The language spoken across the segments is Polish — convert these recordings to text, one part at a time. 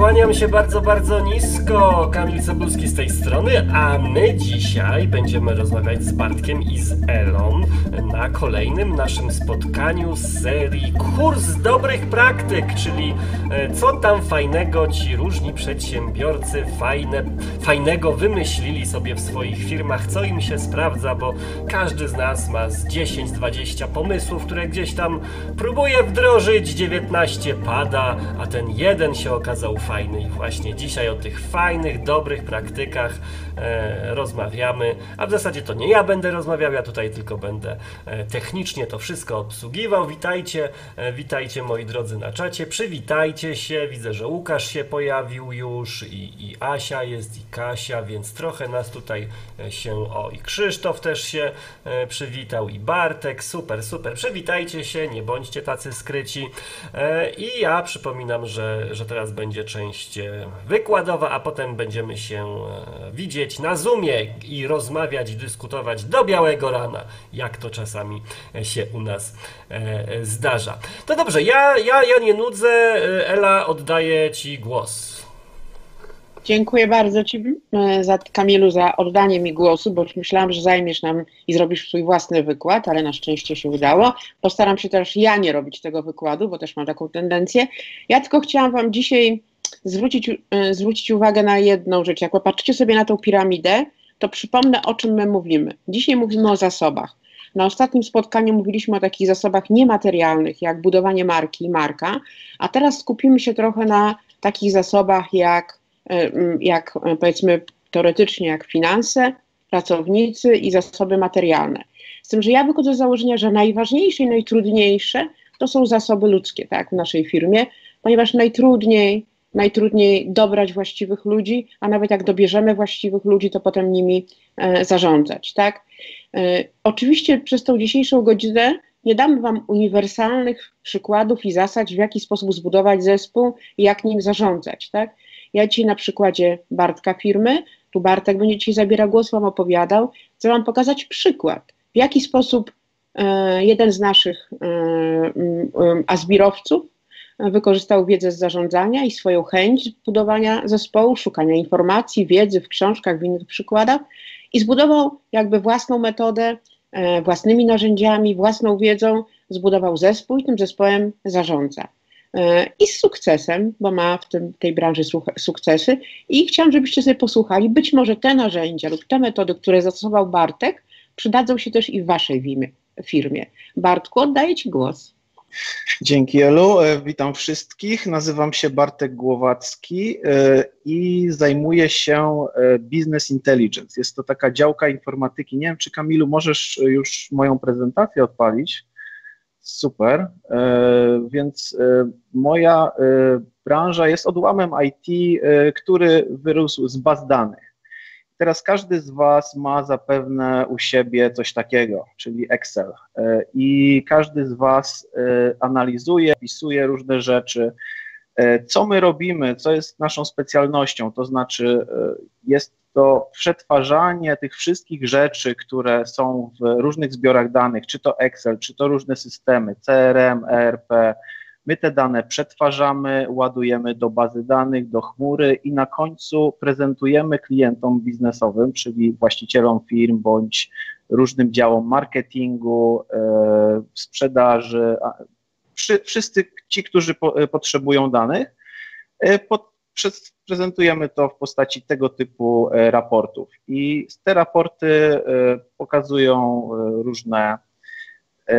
kłaniam się bardzo, bardzo nisko. Kamil Cebulski z tej strony, a my dzisiaj będziemy rozmawiać z Bartkiem i z Elą na kolejnym naszym spotkaniu z serii Kurs dobrych praktyk, czyli e, co tam fajnego ci różni przedsiębiorcy fajne, fajnego wymyślili sobie w swoich firmach, co im się sprawdza, bo każdy z nas ma z 10-20 pomysłów, które gdzieś tam próbuje wdrożyć, 19 pada, a ten jeden się okazał fajny i właśnie. Dzisiaj o tych fajnych, dobrych praktykach rozmawiamy, a w zasadzie to nie ja będę rozmawiał, ja tutaj tylko będę e, technicznie to wszystko obsługiwał. Witajcie, e, witajcie moi drodzy na czacie, przywitajcie się, widzę, że Łukasz się pojawił już i, i Asia jest i Kasia, więc trochę nas tutaj e, się, o i Krzysztof też się e, przywitał i Bartek, super, super, przywitajcie się, nie bądźcie tacy skryci. E, i ja przypominam, że, że teraz będzie część e, wykładowa, a potem będziemy się e, widzieć na Zoomie i rozmawiać, dyskutować do białego rana, jak to czasami e, się u nas e, zdarza. To dobrze, ja, ja, ja nie nudzę, e, Ela, oddaję Ci głos. Dziękuję bardzo Ci, e, za, Kamilu, za oddanie mi głosu, bo myślałam, że zajmiesz nam i zrobisz swój własny wykład, ale na szczęście się udało. Postaram się też ja nie robić tego wykładu, bo też mam taką tendencję. Ja tylko chciałam Wam dzisiaj zwrócić, e, zwrócić uwagę na jedną rzecz. Jak popatrzycie sobie na tą piramidę, to przypomnę, o czym my mówimy. Dzisiaj mówimy o zasobach. Na ostatnim spotkaniu mówiliśmy o takich zasobach niematerialnych, jak budowanie marki, marka, a teraz skupimy się trochę na takich zasobach jak, e, jak e, powiedzmy teoretycznie, jak finanse, pracownicy i zasoby materialne. Z tym, że ja wychodzę z założenia, że najważniejsze i najtrudniejsze to są zasoby ludzkie, tak, w naszej firmie, ponieważ najtrudniej najtrudniej dobrać właściwych ludzi, a nawet jak dobierzemy właściwych ludzi, to potem nimi e, zarządzać, tak? E, oczywiście przez tą dzisiejszą godzinę nie damy Wam uniwersalnych przykładów i zasad, w jaki sposób zbudować zespół i jak nim zarządzać, tak? Ja dzisiaj na przykładzie Bartka firmy, tu Bartek będzie dzisiaj zabierał głos, Wam opowiadał, chcę Wam pokazać przykład, w jaki sposób e, jeden z naszych e, e, azbirowców wykorzystał wiedzę z zarządzania i swoją chęć budowania zespołu, szukania informacji, wiedzy w książkach, w innych przykładach i zbudował jakby własną metodę, e, własnymi narzędziami, własną wiedzą, zbudował zespół i tym zespołem zarządza. E, I z sukcesem, bo ma w tym, tej branży sukcesy. I chciałam, żebyście sobie posłuchali, być może te narzędzia lub te metody, które zastosował Bartek, przydadzą się też i w Waszej firmie. Bartku, oddaję Ci głos. Dzięki Elu, e, witam wszystkich. Nazywam się Bartek Głowacki e, i zajmuję się e, Business Intelligence. Jest to taka działka informatyki. Nie wiem, czy Kamilu możesz już moją prezentację odpalić. Super. Więc moja branża jest odłamem IT, który wyrósł z baz danych. Teraz każdy z Was ma zapewne u siebie coś takiego, czyli Excel. E, I każdy z Was e, analizuje, pisuje różne rzeczy. E, co my robimy, co jest naszą specjalnością? To znaczy, jest to przetwarzanie tych wszystkich rzeczy, które są w różnych zbiorach danych, czy to Excel, czy to różne systemy, CRM, ERP, My te dane przetwarzamy, ładujemy do bazy danych, do chmury i na końcu prezentujemy klientom biznesowym, czyli właścicielom firm bądź różnym działom marketingu, e, sprzedaży, wszyscy ci, którzy e, potrzebują danych, e, prezentujemy to w postaci tego typu raportów. I te raporty pokazują różne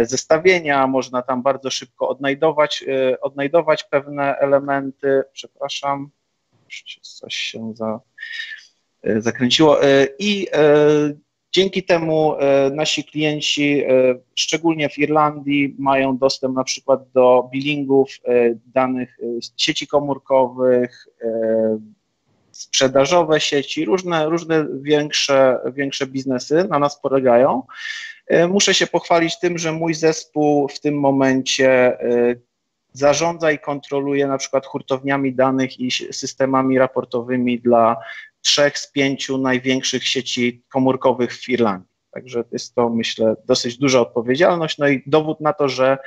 zestawienia, można tam bardzo szybko odnajdować, e, odnajdować pewne elementy. Przepraszam, coś się za, e, zakręciło. I dzięki temu nasi klienci, szczególnie w Irlandii, mają dostęp na przykład do billingów danych sieci komórkowych, sprzedażowe sieci, różne, różne większe, większe biznesy na nas polegają. E, muszę się pochwalić tym, że mój zespół w tym momencie e, zarządza i kontroluje na przykład hurtowniami danych i systemami raportowymi dla trzech z pięciu największych sieci komórkowych w Irlandii. Także jest to, myślę, dosyć duża odpowiedzialność, no i dowód na to, że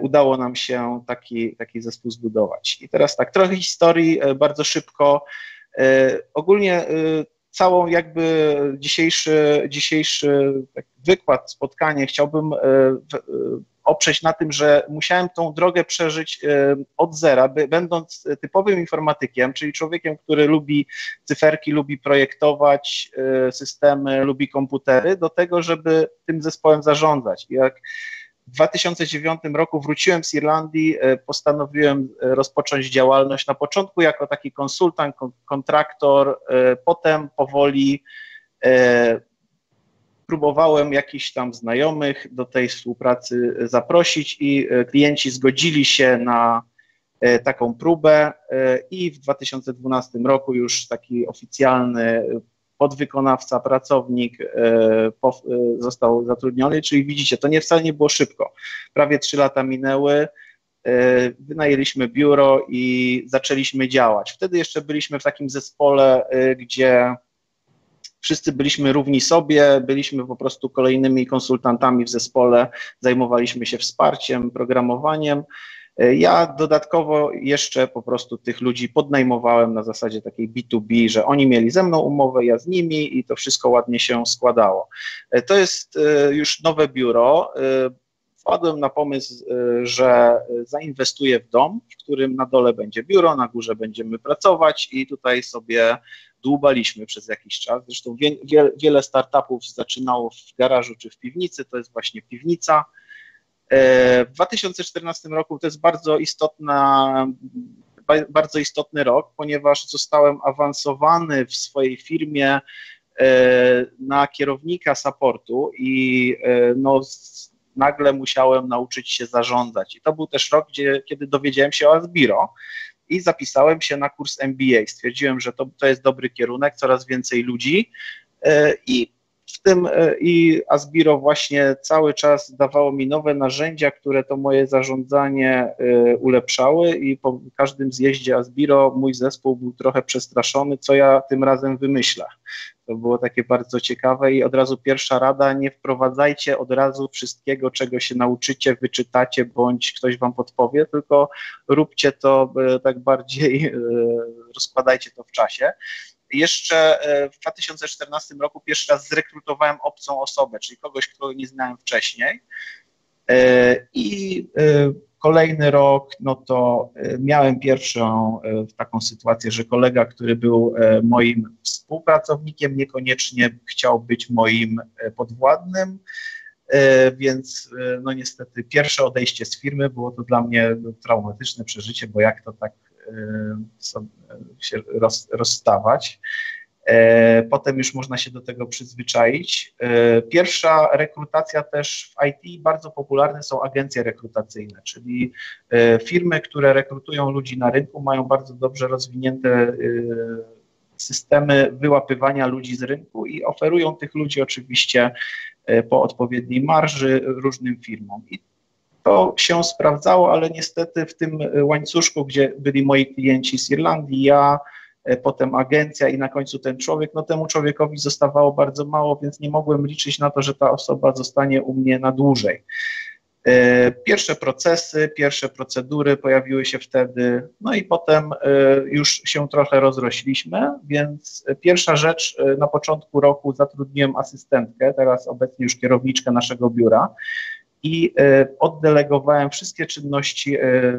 udało nam się taki, taki zespół zbudować. I teraz tak, trochę historii bardzo szybko. Ogólnie całą jakby dzisiejszy, dzisiejszy wykład, spotkanie chciałbym oprzeć na tym, że musiałem tą drogę przeżyć e, od zera, będąc typowym informatykiem, czyli człowiekiem, który lubi cyferki, lubi projektować e, systemy, lubi komputery, do tego, żeby tym zespołem zarządzać. I jak w 2009 roku wróciłem z Irlandii, e, postanowiłem rozpocząć działalność na początku jako taki konsultant, kontraktor, potem powoli próbowałem jakichś tam znajomych do tej współpracy zaprosić i e, klienci zgodzili się na e, taką próbę e, i w 2012 roku już taki oficjalny podwykonawca, pracownik został zatrudniony, czyli widzicie, to nie wcale nie było szybko. Prawie trzy lata minęły, wynajęliśmy biuro i zaczęliśmy działać. Wtedy jeszcze byliśmy w takim zespole, gdzie wszyscy byliśmy równi sobie, byliśmy po prostu kolejnymi konsultantami w zespole, zajmowaliśmy się wsparciem, programowaniem. Ja dodatkowo jeszcze po prostu tych ludzi podnajmowałem na zasadzie takiej B2B, że oni mieli ze mną umowę, ja z nimi i to wszystko ładnie się składało. To jest e, już nowe biuro. E, wpadłem na pomysł, e, że zainwestuję w dom, w którym na dole będzie biuro, na górze będziemy pracować i tutaj sobie dłubaliśmy przez jakiś czas. Zresztą wie, wie, wiele startupów zaczynało w garażu czy w piwnicy, to jest właśnie piwnica. E, w 2014 roku to jest bardzo istotna, bardzo istotny rok, ponieważ zostałem awansowany w swojej firmie e, na kierownika supportu i e, no, nagle musiałem nauczyć się zarządzać. I to był też rok, gdzie, kiedy dowiedziałem się o Asbiro, i zapisałem się na kurs MBA. Stwierdziłem, że to, to jest dobry kierunek, coraz więcej ludzi i w tym e, i Asbiro właśnie cały czas dawało mi nowe narzędzia, które to moje zarządzanie e, ulepszały i po każdym zjeździe Asbiro mój zespół był trochę przestraszony, co ja tym razem wymyślę. To było takie bardzo ciekawe i od razu pierwsza rada, nie wprowadzajcie od razu wszystkiego, czego się nauczycie, wyczytacie, bądź ktoś wam podpowie, tylko róbcie to e, tak bardziej, rozkładajcie to w czasie. Jeszcze e, w 2014 roku pierwszy raz zrekrutowałem obcą osobę, czyli kogoś, kogo nie znałem wcześniej. E, I e, kolejny rok, no to miałem pierwszą taką sytuację, że kolega, który był moim współpracownikiem, niekoniecznie chciał być moim podwładnym, więc no niestety pierwsze odejście z firmy było to dla mnie traumatyczne przeżycie, bo jak to tak się rozstawać. E, potem już można się do tego przyzwyczaić. E, pierwsza rekrutacja też w IT, bardzo popularne są agencje rekrutacyjne, czyli e, firmy, które rekrutują ludzi na rynku, mają bardzo dobrze rozwinięte systemy wyłapywania ludzi z rynku i oferują tych ludzi oczywiście po odpowiedniej marży różnym firmom. I to się sprawdzało, ale niestety w tym łańcuszku, gdzie byli moi klienci z Irlandii, ja, e, potem agencja i na końcu ten człowiek, no temu człowiekowi zostawało bardzo mało, więc nie mogłem liczyć na to, że ta osoba zostanie u mnie na dłużej. E, pierwsze procesy, pierwsze procedury pojawiły się wtedy, no i potem e, już się trochę rozrośliśmy, więc pierwsza rzecz, na początku roku zatrudniłem asystentkę, teraz obecnie już kierowniczkę naszego biura, i e, oddelegowałem wszystkie czynności, e,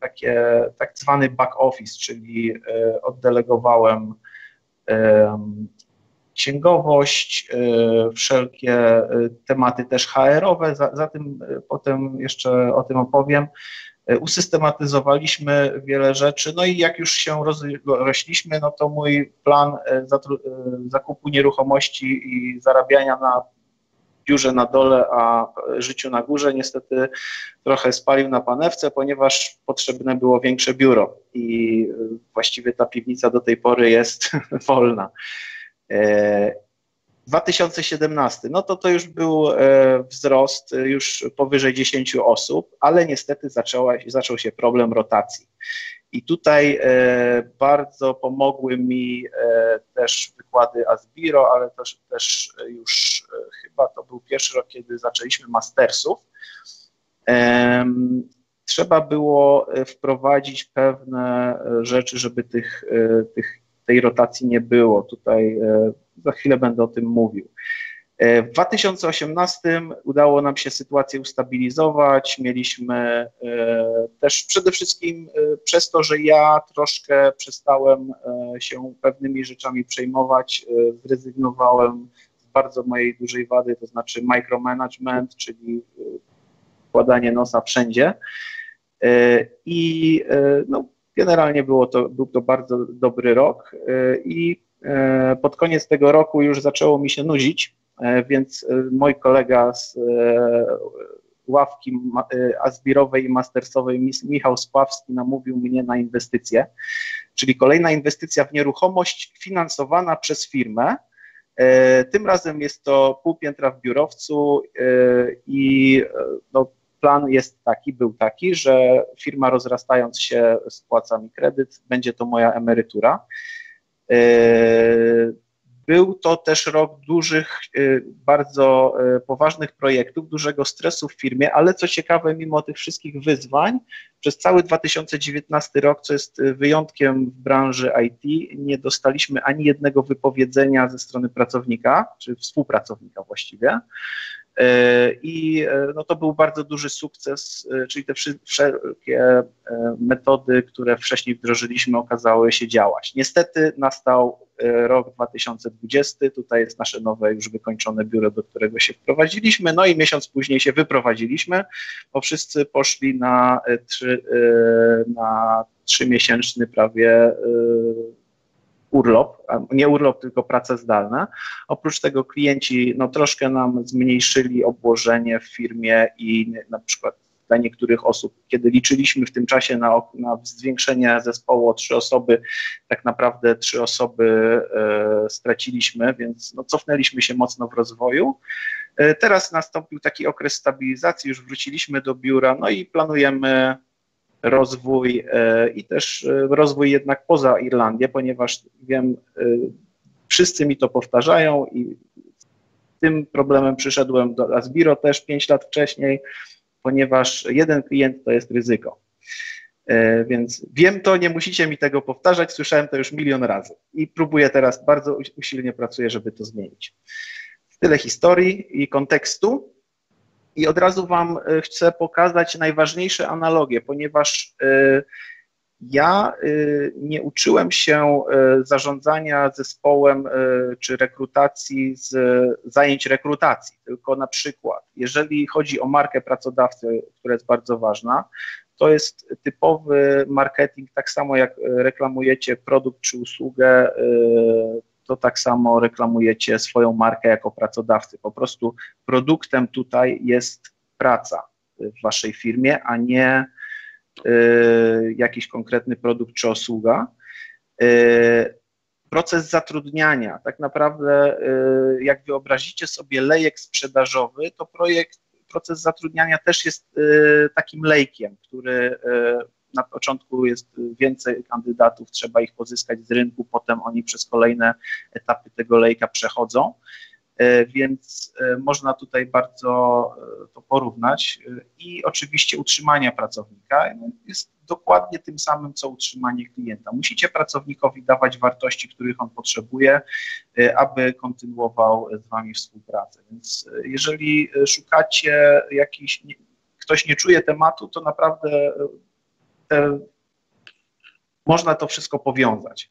takie tak zwany back office, czyli e, oddelegowałem księgowość, wszelkie tematy też HR-owe, za, za tym potem jeszcze o tym opowiem. Usystematyzowaliśmy wiele rzeczy, no i jak już się rośliśmy, no to mój plan zakupu nieruchomości i zarabiania na biurze na dole, a życiu na górze niestety trochę spalił na panewce, ponieważ potrzebne było większe biuro i właściwie ta piwnica do tej pory jest wolna. 2017, e, no to to już był e, wzrost już powyżej 10 osób, ale niestety zaczęła, zaczął się problem rotacji. I tutaj e, bardzo pomogły mi e, też wykłady Asbiro, ale też, też już e, chyba to był pierwszy rok, kiedy zaczęliśmy mastersów. Trzeba było wprowadzić pewne rzeczy, żeby tych, tych, tej rotacji nie było. Tutaj za chwilę będę o tym mówił. E, w 2018 udało nam się sytuację ustabilizować. Mieliśmy e, też przede wszystkim e, przez to, że ja troszkę przestałem się pewnymi rzeczami przejmować, zrezygnowałem z bardzo mojej dużej wady, to znaczy micromanagement, czyli wkładanie nosa wszędzie. I no, generalnie było to, był to bardzo dobry rok i pod koniec tego roku już zaczęło mi się nudzić więc e, mój kolega z e, ławki Azbirowej i Mastersowej, Michał Spławski, namówił mnie na inwestycje, czyli kolejna inwestycja w nieruchomość finansowana przez firmę. Tym razem jest to pół piętra w biurowcu i no, plan jest taki, był taki, że firma rozrastając się spłaca mi kredyt, będzie to moja emerytura. Był to też rok dużych, y, bardzo y, poważnych projektów, dużego stresu w firmie, ale co ciekawe, mimo tych wszystkich wyzwań, przez cały 2019 rok, co jest y, wyjątkiem w branży IT, nie dostaliśmy ani jednego wypowiedzenia ze strony pracownika, czy współpracownika właściwie. I no, to był bardzo duży sukces, czyli te wszelkie metody, które wcześniej wdrożyliśmy, okazały się działać. Niestety nastał rok 2020. Tutaj jest nasze nowe, już wykończone biuro, do którego się wprowadziliśmy. No i miesiąc później się wyprowadziliśmy, bo wszyscy poszli na, e, trzy, e, na trzymiesięczny prawie e, urlop, nie urlop, tylko prace zdalne. Oprócz tego klienci no, troszkę nam zmniejszyli obłożenie w firmie i na przykład dla niektórych osób. Kiedy liczyliśmy w tym czasie na, na zwiększenie zespołu o trzy osoby, tak naprawdę trzy osoby e, straciliśmy, więc no, cofnęliśmy się mocno w rozwoju. E, teraz nastąpił taki okres stabilizacji, już wróciliśmy do biura, no i planujemy rozwój e, i też e, rozwój jednak poza Irlandię, ponieważ wiem, e, wszyscy mi to powtarzają i tym problemem przyszedłem do Asbiro też pięć lat wcześniej ponieważ jeden klient to jest ryzyko. E, więc wiem to, nie musicie mi tego powtarzać, słyszałem to już milion razy i próbuję teraz, bardzo usilnie pracuję, żeby to zmienić. Tyle historii i kontekstu. I od razu Wam e, chcę pokazać najważniejsze analogie, ponieważ e, ja nie uczyłem się zarządzania zespołem czy rekrutacji z zajęć rekrutacji, tylko na przykład, jeżeli chodzi o markę pracodawcy, która jest bardzo ważna, to jest typowy marketing, tak samo jak reklamujecie produkt czy usługę, to tak samo reklamujecie swoją markę jako pracodawcy. Po prostu produktem tutaj jest praca w waszej firmie, a nie Y, jakiś konkretny produkt czy usługa. Y, proces zatrudniania, tak naprawdę, y, jak wyobrazicie sobie lejek sprzedażowy, to projekt, proces zatrudniania też jest takim lejkiem, który na początku jest więcej kandydatów, trzeba ich pozyskać z rynku, potem oni przez kolejne etapy tego lejka przechodzą. E, więc e, można tutaj bardzo e, to porównać. I oczywiście utrzymanie pracownika jest dokładnie tym samym, co utrzymanie klienta. Musicie pracownikowi dawać wartości, których on potrzebuje, aby kontynuował z Wami współpracę. Więc jeżeli szukacie jakiś, ktoś nie czuje tematu, to naprawdę te, można to wszystko powiązać.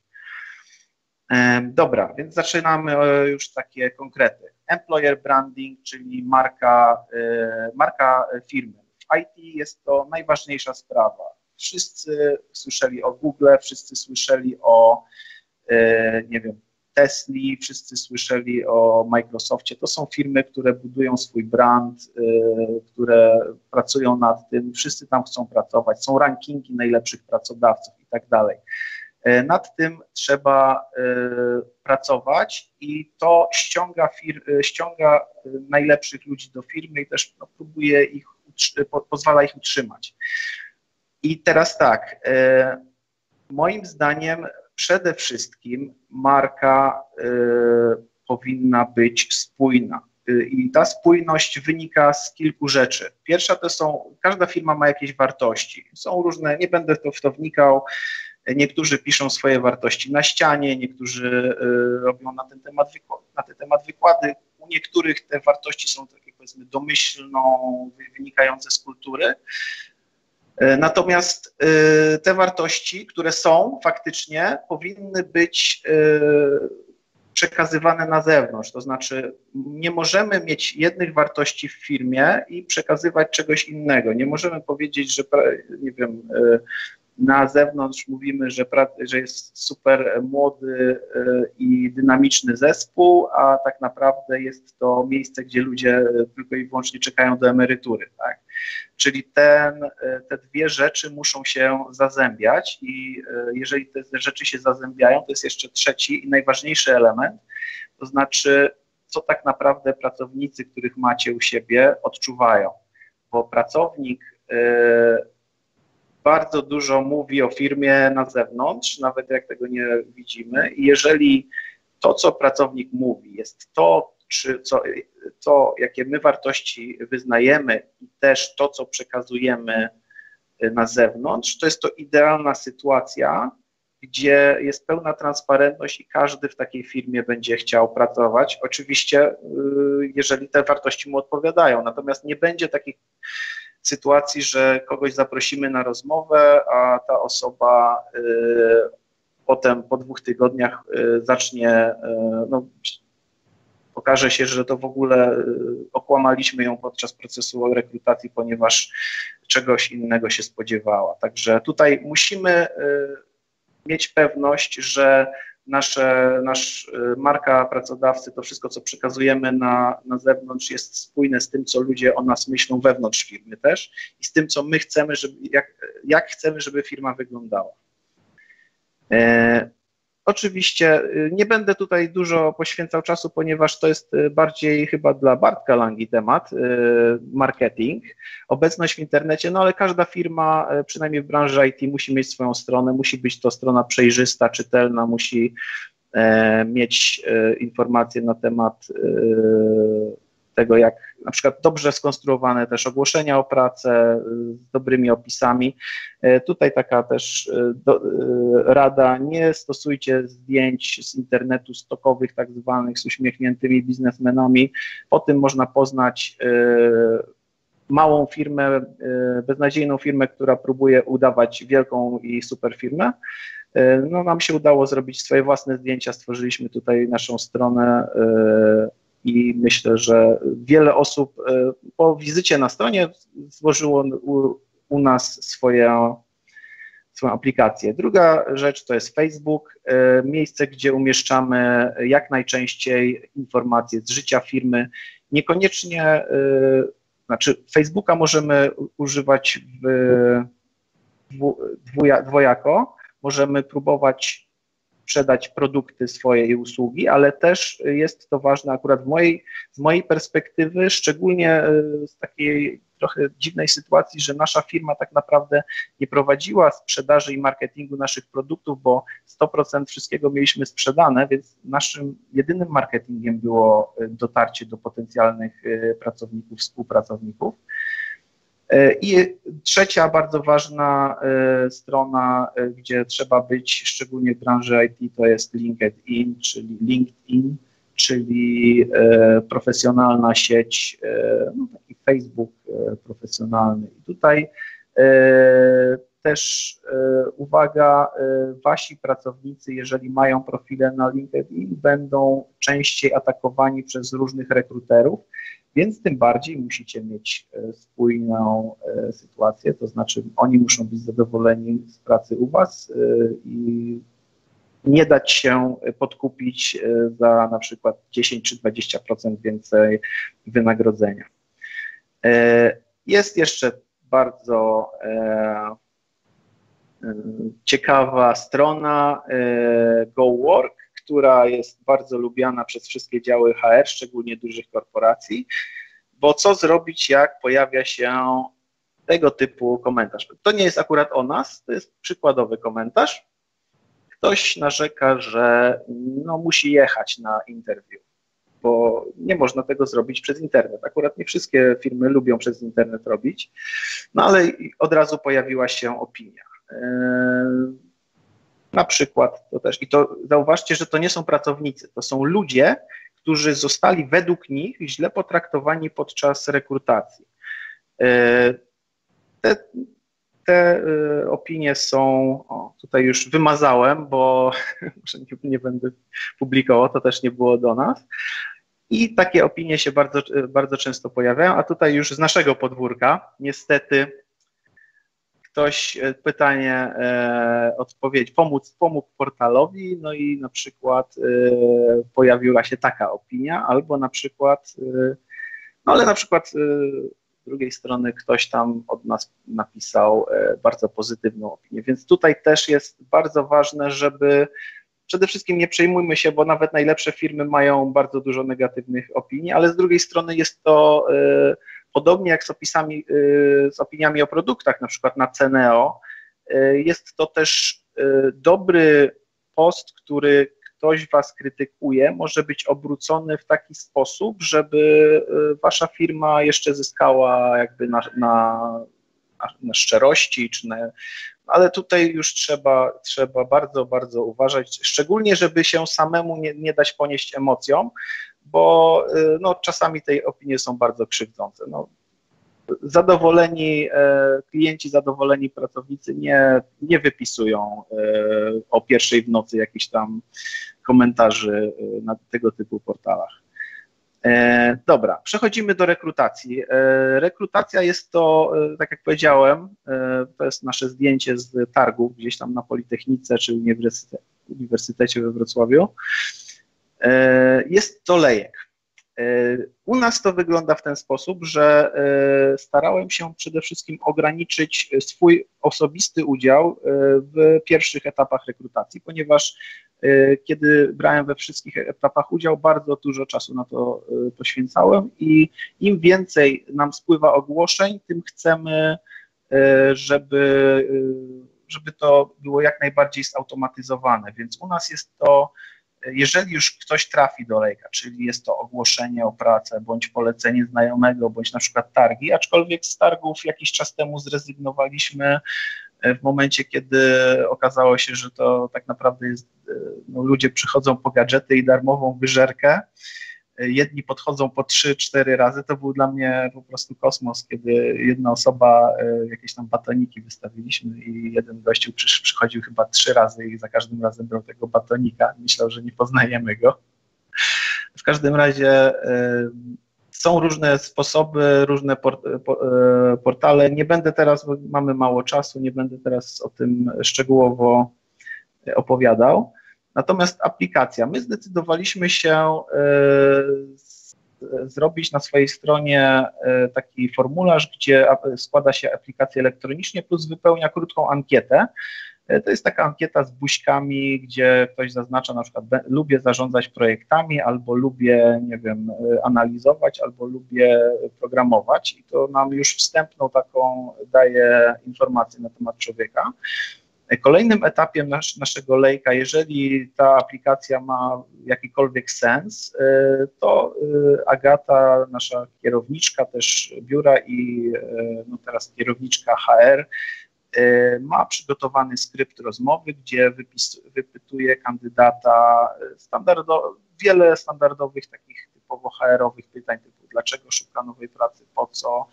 Dobra, więc zaczynamy e, już takie konkrety. Employer branding, czyli marka, e, marka firmy. W IT jest to najważniejsza sprawa. Wszyscy słyszeli o Google, wszyscy słyszeli o, e, nie wiem, Tesli, wszyscy słyszeli o Microsoftie. To są firmy, które budują swój brand, które pracują nad tym, wszyscy tam chcą pracować, są rankingi najlepszych pracodawców i tak dalej. E, nad tym trzeba e, pracować i to ściąga, fir, e, ściąga najlepszych ludzi do firmy i też no, próbuje ich, pozwala ich utrzymać. I teraz tak, moim zdaniem przede wszystkim marka powinna być spójna. I ta spójność wynika z kilku rzeczy. Pierwsza to są, każda firma ma jakieś wartości. Są różne, nie będę w to wnikał, Niektórzy piszą swoje wartości na ścianie, niektórzy robią na ten temat, na ten temat wykłady. U niektórych te wartości są takie powiedzmy domyślną, wynikające z kultury. Natomiast te wartości, które są faktycznie, powinny być przekazywane na zewnątrz. To znaczy, nie możemy mieć jednych wartości w firmie i przekazywać czegoś innego. Nie możemy powiedzieć, że nie wiem, na zewnątrz mówimy, że, że jest super młody e, i dynamiczny zespół, a tak naprawdę jest to miejsce, gdzie ludzie tylko i wyłącznie czekają do emerytury. Tak? Czyli ten, e, te dwie rzeczy muszą się zazębiać i e, jeżeli te rzeczy się zazębiają, to jest jeszcze trzeci i najważniejszy element, to znaczy co tak naprawdę pracownicy, których macie u siebie, odczuwają. Bo pracownik bardzo dużo mówi o firmie na zewnątrz, nawet jak tego nie widzimy. I jeżeli to, co pracownik mówi, jest to, czy co, to, jakie my wartości wyznajemy i też to, co przekazujemy na zewnątrz, to jest to idealna sytuacja, gdzie jest pełna transparentność i każdy w takiej firmie będzie chciał pracować. Oczywiście, y, jeżeli te wartości mu odpowiadają. Natomiast nie będzie takich sytuacji, że kogoś zaprosimy na rozmowę, a ta osoba y, potem po dwóch tygodniach y, zacznie, y, no, okaże się, że to w ogóle okłamaliśmy ją podczas procesu rekrutacji, ponieważ czegoś innego się spodziewała. Także tutaj musimy mieć pewność, że nasze, nasz y, marka pracodawcy, to wszystko, co przekazujemy na, na zewnątrz, jest spójne z tym, co ludzie o nas myślą wewnątrz firmy też i z tym, co my chcemy, żeby, jak, jak chcemy, żeby firma wyglądała. E, Oczywiście y, nie będę tutaj dużo poświęcał czasu, ponieważ to jest y, bardziej chyba dla Bartka Langi temat, y, marketing, obecność w internecie, no ale każda firma, przynajmniej w branży IT, musi mieć swoją stronę, musi być to strona przejrzysta, czytelna, musi e, mieć informacje na temat tego, jak na przykład dobrze skonstruowane też ogłoszenia o pracę z dobrymi opisami. E, tutaj taka też e, do, e, rada, nie stosujcie zdjęć z internetu stokowych, tak zwanych, z uśmiechniętymi biznesmenami. Po tym można poznać małą firmę, beznadziejną firmę, która próbuje udawać wielką i super firmę. No, nam się udało zrobić swoje własne zdjęcia, stworzyliśmy tutaj naszą stronę i myślę, że wiele osób e, po wizycie na stronie złożyło u, nas swoje, swoją aplikację. Druga rzecz to jest Facebook, e, miejsce, gdzie umieszczamy jak najczęściej informacje z życia firmy. Niekoniecznie, e, znaczy Facebooka możemy używać w dwojako, możemy próbować sprzedać produkty swoje i usługi, ale też jest to ważne akurat w mojej, z mojej perspektywy, szczególnie e, z takiej trochę dziwnej sytuacji, że nasza firma tak naprawdę nie prowadziła sprzedaży i marketingu naszych produktów, bo 100% wszystkiego mieliśmy sprzedane, więc naszym jedynym marketingiem było e, dotarcie do potencjalnych e, pracowników, współpracowników. E, I trzecia bardzo ważna e, strona, e, gdzie trzeba być, szczególnie w branży IT, to jest LinkedIn, czyli LinkedIn, czyli profesjonalna sieć, no taki Facebook profesjonalny. I tutaj też uwaga, wasi pracownicy, jeżeli mają profile na LinkedIn, będą częściej atakowani przez różnych rekruterów więc tym bardziej musicie mieć e, spójną e, sytuację, to znaczy oni muszą być zadowoleni z pracy u Was e, i nie dać się podkupić za na przykład 10 czy 20% więcej wynagrodzenia. Jest jeszcze bardzo ciekawa strona GoWork, która jest bardzo lubiana przez wszystkie działy HR, szczególnie dużych korporacji, bo co zrobić, jak pojawia się tego typu komentarz. To nie jest akurat o nas, to jest przykładowy komentarz. Ktoś narzeka, że no, musi jechać na interwiu, bo nie można tego zrobić przez internet. Akurat nie wszystkie firmy lubią przez internet robić, no ale od razu pojawiła się opinia. Na przykład to też, i to zauważcie, że to nie są pracownicy, to są ludzie, którzy zostali według nich źle potraktowani podczas rekrutacji. Te, te opinie są, o, tutaj już wymazałem, bo nie, nie będę publikował, to też nie było do nas. I takie opinie się bardzo, bardzo często pojawiają, a tutaj już z naszego podwórka, niestety, ktoś e, pytanie, e, odpowiedź, pomóc, pomógł portalowi, no i na przykład e, pojawiła się taka opinia, albo na przykład, no ale na przykład z drugiej strony ktoś tam od nas napisał bardzo pozytywną opinię, więc tutaj też jest bardzo ważne, żeby przede wszystkim nie przejmujmy się, bo nawet najlepsze firmy mają bardzo dużo negatywnych opinii, ale z drugiej strony jest to Podobnie jak z opisami, y, z opiniami o produktach, na przykład na Ceneo, y, jest to też y, dobry post, który ktoś Was krytykuje, może być obrócony w taki sposób, żeby Wasza firma jeszcze zyskała jakby na, na, na szczerości, czy na, ale tutaj już trzeba, trzeba bardzo, bardzo uważać, szczególnie, żeby się samemu nie, nie dać ponieść emocjom, bo y, no, czasami te opinie są bardzo krzywdzące. No, zadowoleni e, klienci, zadowoleni pracownicy nie, nie wypisują e, o pierwszej w nocy jakichś tam komentarzy e, na tego typu portalach. Dobra, przechodzimy do rekrutacji. Rekrutacja jest to, tak jak powiedziałem, to jest nasze zdjęcie z targów gdzieś tam na Politechnice czy Uniwersytecie we Wrocławiu. E, jest to lejek. E, u nas to wygląda w ten sposób, że e, starałem się przede wszystkim ograniczyć swój osobisty udział w pierwszych etapach rekrutacji, ponieważ kiedy brałem we wszystkich etapach udział, bardzo dużo czasu na to poświęcałem i im więcej nam spływa ogłoszeń, tym chcemy, żeby, żeby to było jak najbardziej zautomatyzowane. Więc u nas jest to jeżeli już ktoś trafi do lejka, czyli jest to ogłoszenie o pracę, bądź polecenie znajomego, bądź na przykład targi, aczkolwiek z targów jakiś czas temu zrezygnowaliśmy e, w momencie, kiedy okazało się, że to tak naprawdę jest, e, no, ludzie przychodzą po gadżety i darmową wyżerkę, jedni podchodzą po 3-4 razy, to był dla mnie po prostu kosmos, kiedy jedna osoba, e, jakieś tam batoniki wystawiliśmy i jeden gościu przy, przychodził chyba trzy razy i za każdym razem brał tego batonika, myślał, że nie poznajemy go. W każdym razie e, są różne sposoby, różne e, portale. Nie będę teraz, bo mamy mało czasu, nie będę teraz o tym szczegółowo opowiadał. Natomiast aplikacja, my zdecydowaliśmy się e, zrobić na swojej stronie e, taki formularz, gdzie składa się aplikację elektronicznie plus wypełnia krótką ankietę. E, to jest taka ankieta z buźkami, gdzie ktoś zaznacza na przykład lubię zarządzać projektami, albo lubię, nie wiem, analizować, albo lubię programować i to nam już wstępną taką daje informację na temat człowieka. Kolejnym etapem nas, naszego lejka, jeżeli ta aplikacja ma jakikolwiek sens, y, to y, Agata, nasza kierowniczka też biura i y, no teraz kierowniczka HR, ma przygotowany skrypt rozmowy, gdzie wypis, wypytuje kandydata standardo, wiele standardowych takich typowo HR-owych pytań, typu dlaczego szuka nowej pracy, po co,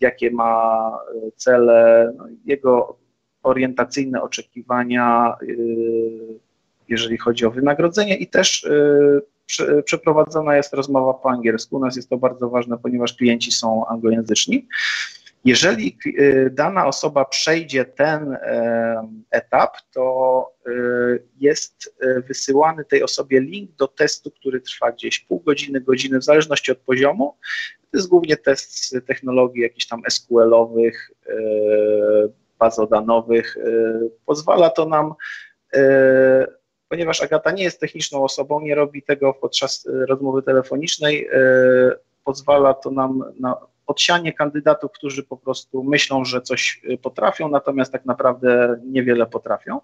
jakie ma cele, no, jego orientacyjne oczekiwania, y, jeżeli chodzi o wynagrodzenie i też y, przeprowadzona jest rozmowa po angielsku. U nas jest to bardzo ważne, ponieważ klienci są anglojęzyczni. Jeżeli y, dana osoba przejdzie ten etap, to jest wysyłany tej osobie link do testu, który trwa gdzieś pół godziny, godziny, w zależności od poziomu. To jest głównie test technologii jakichś tam SQL-owych, bazodanowych. Y, pozwala to nam, y, ponieważ Agata nie jest techniczną osobą, nie robi tego podczas y, rozmowy telefonicznej, pozwala to nam na odsianie kandydatów, którzy po prostu myślą, że coś potrafią, natomiast tak naprawdę niewiele potrafią.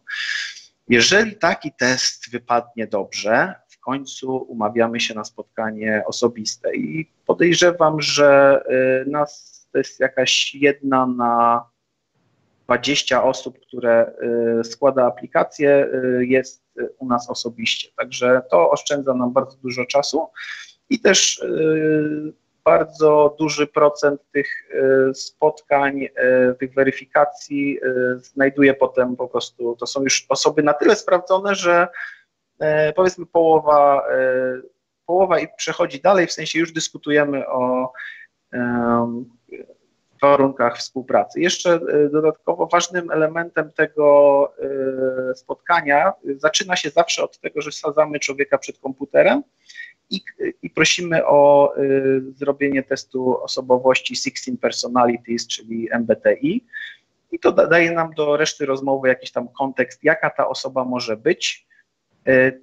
Jeżeli taki test wypadnie dobrze, końcu umawiamy się na spotkanie osobiste. I podejrzewam, że nas to jest jakaś jedna na 20 osób, które składa aplikację, jest u nas osobiście. Także to oszczędza nam bardzo dużo czasu i też bardzo duży procent tych spotkań, tych weryfikacji znajduje potem po prostu, to są już osoby na tyle sprawdzone, że powiedzmy połowa, połowa i przechodzi dalej, w sensie już dyskutujemy o warunkach współpracy. Jeszcze dodatkowo ważnym elementem tego spotkania zaczyna się zawsze od tego, że wsadzamy człowieka przed komputerem i, i prosimy o zrobienie testu osobowości 16 Personalities, czyli MBTI. I to da, daje nam do reszty rozmowy jakiś tam kontekst, jaka ta osoba może być,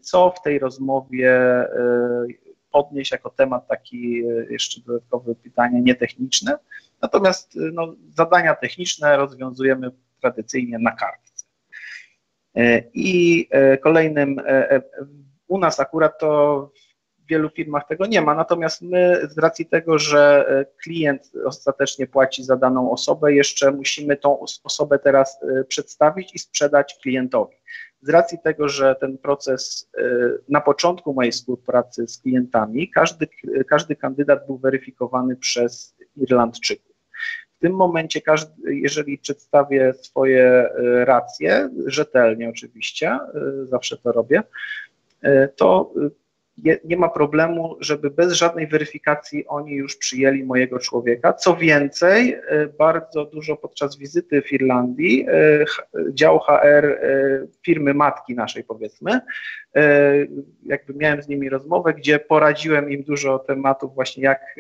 co w tej rozmowie podnieść jako temat taki y, jeszcze dodatkowe pytanie nietechniczne. Natomiast y, no, zadania techniczne rozwiązujemy tradycyjnie na kartce. Y, I kolejnym, u nas akurat to wielu firmach tego nie ma. Natomiast my z racji tego, że e, klient ostatecznie płaci za daną osobę, jeszcze musimy tą osobę teraz e, przedstawić i sprzedać klientowi. Z racji tego, że ten proces e, na początku mojej współpracy z klientami, każdy, każdy kandydat był weryfikowany przez Irlandczyków. W tym momencie, każdy, jeżeli przedstawię swoje racje, rzetelnie oczywiście, zawsze to robię, to nie ma problemu, żeby bez żadnej weryfikacji oni już przyjęli mojego człowieka. Co więcej, e, bardzo dużo podczas wizyty w Irlandii e, dział HR e, firmy matki naszej powiedzmy, jakby miałem z nimi rozmowę, gdzie poradziłem im dużo tematów właśnie jak,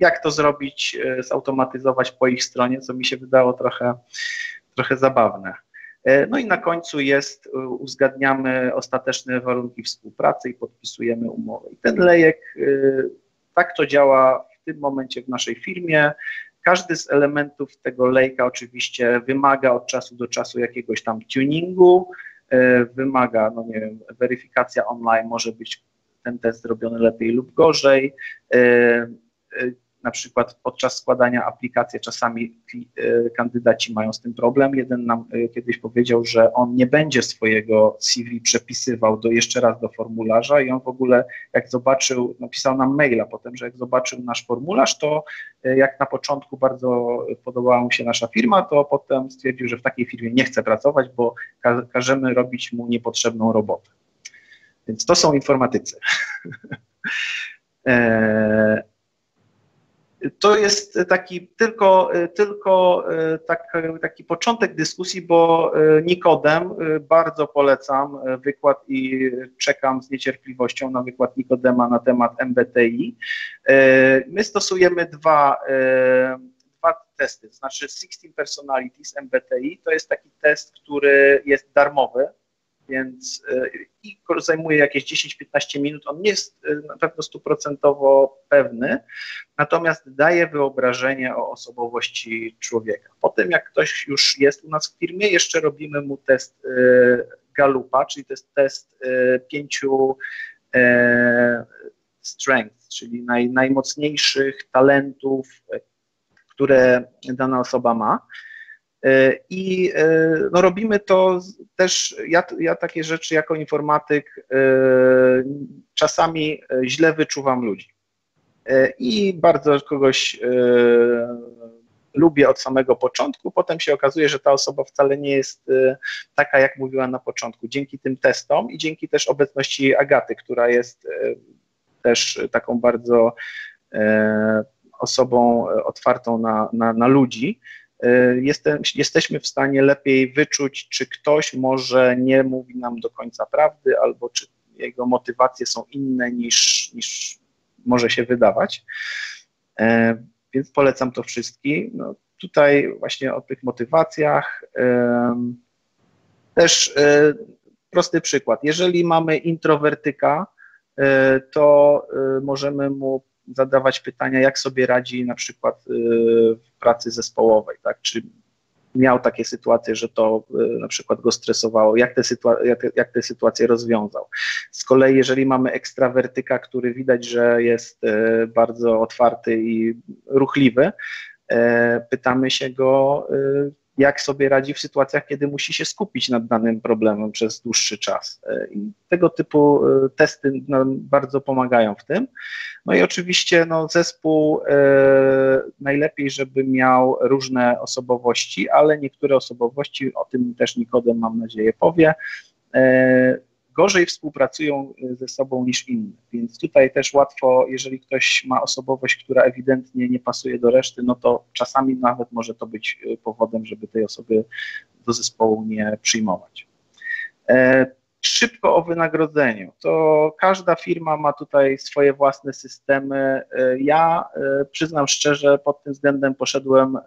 jak to zrobić, zautomatyzować po ich stronie, co mi się wydało trochę, trochę zabawne. E, no i na końcu jest, e, uzgadniamy ostateczne warunki współpracy i podpisujemy umowę. I ten lejek, e, tak to działa w tym momencie w naszej firmie. Każdy z elementów tego lejka oczywiście wymaga od czasu do czasu jakiegoś tam tuningu, wymaga, no nie wiem, weryfikacja online, może być ten test zrobiony lepiej lub gorzej na przykład podczas składania aplikacji czasami e, kandydaci mają z tym problem. Jeden nam e, kiedyś powiedział, że on nie będzie swojego CV przepisywał do, jeszcze raz do formularza i on w ogóle jak zobaczył, napisał nam maila potem, że jak zobaczył nasz formularz, to e, jak na początku bardzo podobała mu się nasza firma, to potem stwierdził, że w takiej firmie nie chce pracować, bo każemy robić mu niepotrzebną robotę. Więc to są informatycy. to jest taki tylko, tylko tak, taki początek dyskusji, bo Nikodem bardzo polecam wykład i czekam z niecierpliwością na wykład Nikodema na temat MBTI. My stosujemy dwa, dwa testy, to znaczy 16 Personalities MBTI to jest taki test, który jest darmowy, więc e, i zajmuje jakieś 10-15 minut. On nie jest e, na pewno stuprocentowo pewny, natomiast daje wyobrażenie o osobowości człowieka. Potem, jak ktoś już jest u nas w firmie, jeszcze robimy mu test e, Galupa, czyli to jest test pięciu strengths, czyli naj, najmocniejszych talentów, które dana osoba ma. E, I e, no, robimy to też, ja, ja takie rzeczy jako informatyk e, czasami źle wyczuwam ludzi. I bardzo kogoś lubię od samego początku, potem się okazuje, że ta osoba wcale nie jest taka, jak mówiła na początku. Dzięki tym testom i dzięki też obecności Agaty, która jest też taką bardzo osobą otwartą na, na, na ludzi, jestem, jesteśmy w stanie lepiej wyczuć, czy ktoś może nie mówi nam do końca prawdy, albo czy jego motywacje są inne niż, niż może się wydawać. E, więc polecam to wszystkim. No, tutaj właśnie o tych motywacjach. Też e, prosty przykład. Jeżeli mamy introwertyka, e, to możemy mu zadawać pytania, jak sobie radzi na przykład y, w pracy zespołowej, tak? Czy miał takie sytuacje, że to na przykład go stresowało, jak te, sytua- jak, jak sytuacje rozwiązał. Z kolei, jeżeli mamy ekstrawertyka, który widać, że jest bardzo otwarty i ruchliwy, pytamy się go, jak sobie radzi w sytuacjach, kiedy musi się skupić nad danym problemem przez dłuższy czas. E, I tego typu e, testy nam bardzo pomagają w tym. No i oczywiście no, zespół e, najlepiej, żeby miał różne osobowości, ale niektóre osobowości, o tym też Nikodem mam nadzieję powie, gorzej współpracują y, ze sobą niż inni. Więc tutaj też łatwo, jeżeli ktoś ma osobowość, która ewidentnie nie pasuje do reszty, no to czasami nawet może to być y, powodem, żeby tej osoby do zespołu nie przyjmować. E, szybko o wynagrodzeniu. To każda firma ma tutaj swoje własne systemy. E, ja e, przyznam szczerze, pod tym względem poszedłem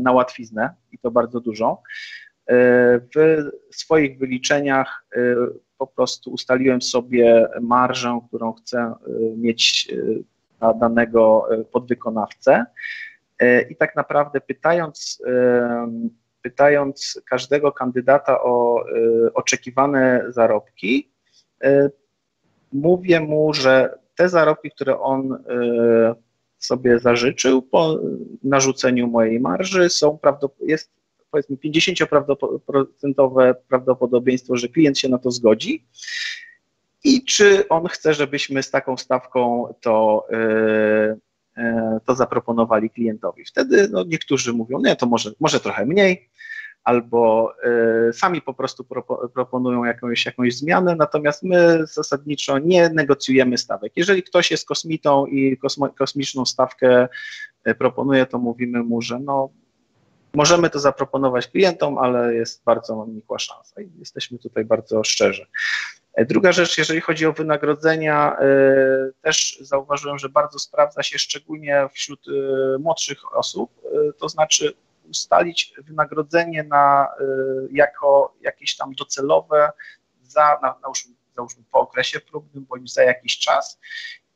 na łatwiznę i to bardzo dużo. W swoich wyliczeniach po prostu ustaliłem sobie marżę, którą chcę y, mieć y, na danego y, podwykonawcę. I tak naprawdę pytając, pytając każdego kandydata o oczekiwane zarobki, mówię mu, że te zarobki, które on sobie zażyczył po narzuceniu mojej marży są prawdopodobnie, jest powiedzmy 50% prawdopodobieństwo, że klient się na to zgodzi i czy on chce, żebyśmy z taką stawką to, yy, yy, to zaproponowali klientowi. Wtedy no, niektórzy mówią, nie, to może, może trochę mniej, albo yy, sami po prostu proponują jakąś, jakąś zmianę, natomiast my zasadniczo nie negocjujemy stawek. Jeżeli ktoś jest kosmitą i kosmiczną stawkę proponuje, to mówimy mu, że no, Możemy to zaproponować klientom, ale jest bardzo nikła szansa i jesteśmy tutaj bardzo szczerzy. E, druga rzecz, jeżeli chodzi o wynagrodzenia, e, też zauważyłem, że bardzo sprawdza się szczególnie wśród e, młodszych osób, to znaczy ustalić wynagrodzenie na, jako jakieś tam docelowe za, na, załóżmy, załóżmy po okresie próbnym bądź za jakiś czas.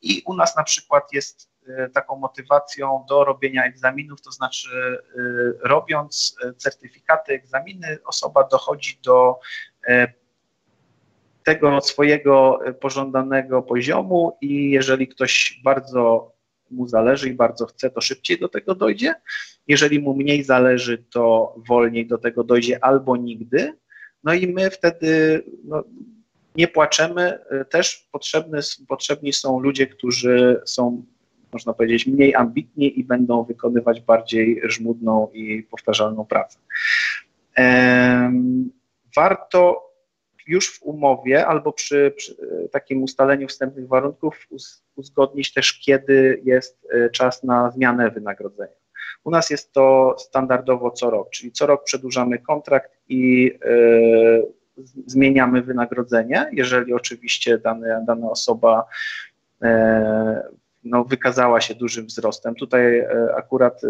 I u nas na przykład jest taką motywacją do robienia egzaminów, to znaczy y, robiąc y, certyfikaty, egzaminy, osoba dochodzi do tego swojego pożądanego poziomu i jeżeli ktoś bardzo mu zależy i bardzo chce, to szybciej do tego dojdzie. Jeżeli mu mniej zależy, to wolniej do tego dojdzie albo nigdy. No i my wtedy no, nie płaczemy. Też potrzebni są ludzie, którzy są można powiedzieć, mniej ambitni i będą wykonywać bardziej żmudną i powtarzalną pracę. Warto już w umowie albo przy, przy takim ustaleniu wstępnych warunków uzgodnić też, kiedy jest e, czas na zmianę wynagrodzenia. U nas jest to standardowo co rok, czyli co rok przedłużamy kontrakt i y, zmieniamy wynagrodzenie, jeżeli oczywiście dane, dana osoba no, wykazała się dużym wzrostem. Tutaj e, akurat e,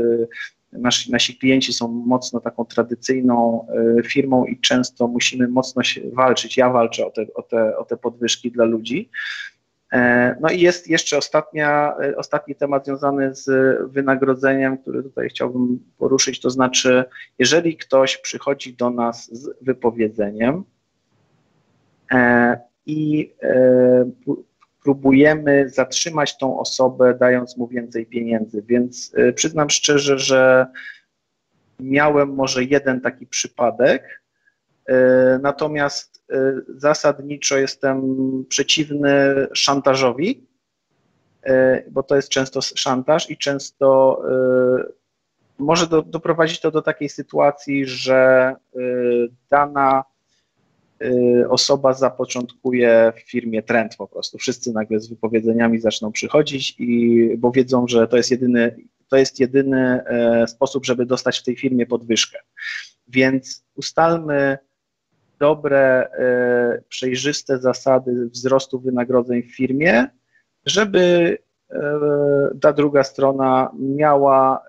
nasi, nasi klienci są mocno taką tradycyjną e, firmą i często musimy mocno walczyć. Ja walczę o te, o te, o te podwyżki dla ludzi. No i jest jeszcze ostatnia, ostatni temat związany z wynagrodzeniem, który tutaj chciałbym poruszyć, to znaczy, jeżeli ktoś przychodzi do nas z wypowiedzeniem i próbujemy zatrzymać tą osobę, dając mu więcej pieniędzy. Więc y, przyznam szczerze, że miałem może jeden taki przypadek, y, natomiast y, zasadniczo jestem przeciwny szantażowi, bo to jest często szantaż i często może do, doprowadzić to do takiej sytuacji, że dana osoba zapoczątkuje w firmie trend po prostu. Wszyscy nagle z wypowiedzeniami zaczną przychodzić, i, bo wiedzą, że to jest jedyny, to jest jedyny e, sposób, żeby dostać w tej firmie podwyżkę. Więc ustalmy dobre, e, przejrzyste zasady wzrostu wynagrodzeń w firmie, żeby e, ta druga strona miała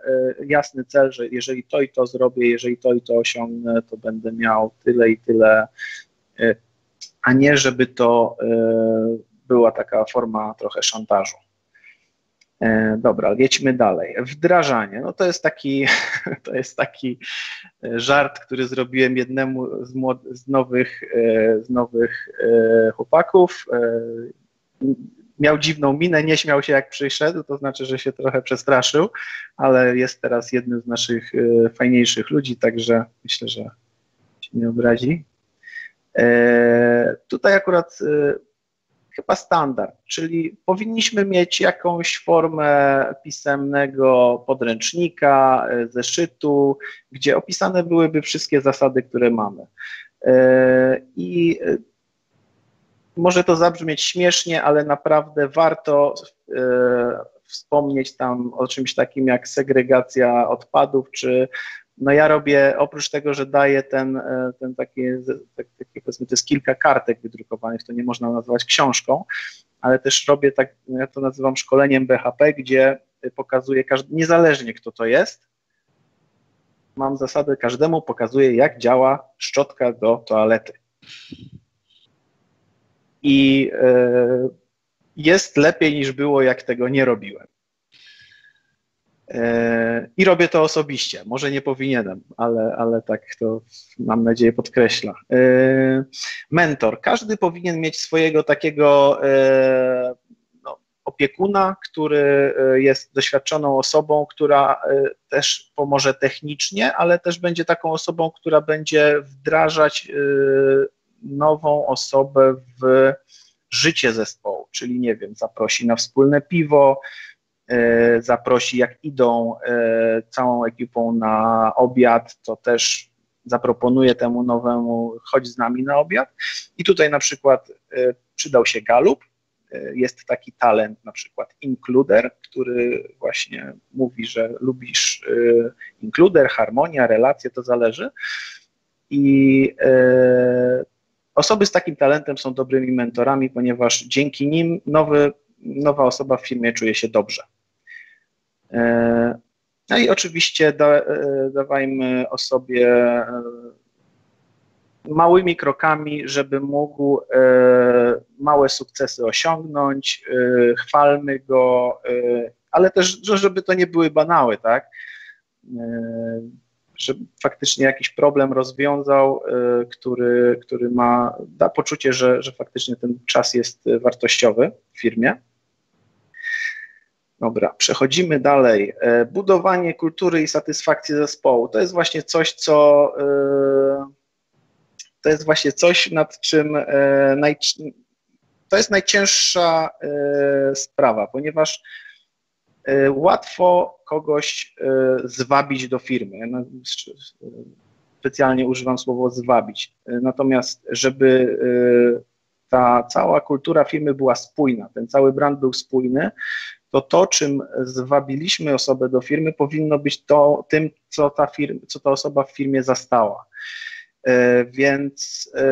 jasny cel, że jeżeli to i to zrobię, jeżeli to i to osiągnę, to będę miał tyle i tyle a nie żeby to e, była taka forma trochę szantażu. E, dobra, jedźmy dalej. Wdrażanie. No to jest taki, to jest taki e, żart, który zrobiłem jednemu z, z nowych, e, z nowych chłopaków. Miał dziwną minę, nie śmiał się jak przyszedł, to znaczy, że się trochę przestraszył, ale jest teraz jednym z naszych fajniejszych ludzi, także myślę, że się nie obrazi. Tutaj akurat chyba standard, czyli powinniśmy mieć jakąś formę pisemnego podręcznika, e, zeszytu, gdzie opisane byłyby wszystkie zasady, które mamy. E, I e, może to zabrzmieć śmiesznie, ale naprawdę warto wspomnieć tam o czymś takim jak segregacja odpadów, czy no ja robię, oprócz tego, że daję ten, e, ten taki, taki, powiedzmy, to jest kilka kartek wydrukowanych, to nie można nazwać książką, ale też robię tak, ja to nazywam szkoleniem BHP, gdzie pokazuję, każdy, niezależnie kto to jest, mam zasadę, każdemu pokazuję, jak działa szczotka do toalety. I y, jest lepiej niż było, jak tego nie robiłem. E, I robię to osobiście. Może nie powinienem, ale, ale tak to mam nadzieję podkreśla. E, mentor. Każdy powinien mieć swojego takiego e, no, opiekuna, który jest doświadczoną osobą, która też pomoże technicznie, ale też będzie taką osobą, która będzie wdrażać nową osobę w życie zespołu, czyli nie wiem, zaprosi na wspólne piwo, zaprosi, jak idą e, całą ekipą na obiad, to też zaproponuje temu nowemu, chodź z nami na obiad. I tutaj na przykład e, przydał się Galup, jest taki talent, na przykład Includer, który właśnie mówi, że lubisz Includer, harmonia, relacje, to zależy. I osoby z takim talentem są dobrymi mentorami, ponieważ dzięki nim nowy, nowa osoba w firmie czuje się dobrze. E, no i oczywiście da, e, dawajmy osobie e, małymi krokami, żeby mógł małe sukcesy osiągnąć, chwalmy go, ale też, żeby to nie były banały, tak? Żeby faktycznie jakiś problem rozwiązał, który, który ma, da poczucie, że, że faktycznie ten czas jest wartościowy w firmie. Dobra, przechodzimy dalej. E, budowanie kultury i satysfakcji zespołu. To jest właśnie coś, co e, to jest właśnie coś, nad czym e, naj, to jest najcięższa sprawa, ponieważ łatwo kogoś zwabić do firmy. Specjalnie używam słowa zwabić. Natomiast, żeby ta cała kultura firmy była spójna, ten cały brand był spójny, to to, czym zwabiliśmy osobę do firmy, powinno być to, tym, co ta, firma, co ta osoba w firmie zastała. E, więc e,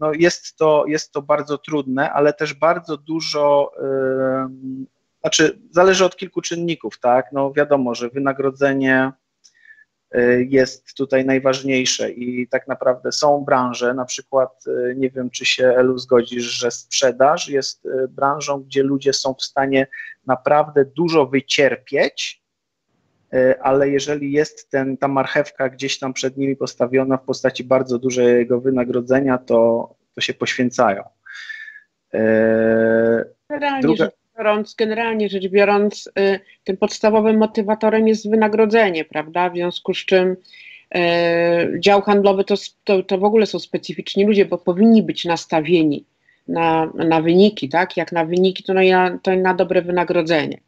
no jest, to, jest to bardzo trudne, ale też bardzo dużo, e, znaczy zależy od kilku czynników, tak? No wiadomo, że wynagrodzenie jest tutaj najważniejsze i tak naprawdę są branże, na przykład e, nie wiem, czy się Elu zgodzisz, że sprzedaż jest e, branżą, gdzie ludzie są w stanie naprawdę dużo wycierpieć, ale jeżeli jest ten, ta marchewka gdzieś tam przed nimi postawiona w postaci bardzo dużego wynagrodzenia, to, to się poświęcają. Generalnie Druga biorąc, generalnie rzecz biorąc, y, tym podstawowym motywatorem jest wynagrodzenie, prawda? W związku z czym y, dział handlowy to, to, to w ogóle są specyficzni ludzie, bo powinni być nastawieni na, na wyniki, tak? Jak na wyniki, to na, to na dobre wynagrodzenie.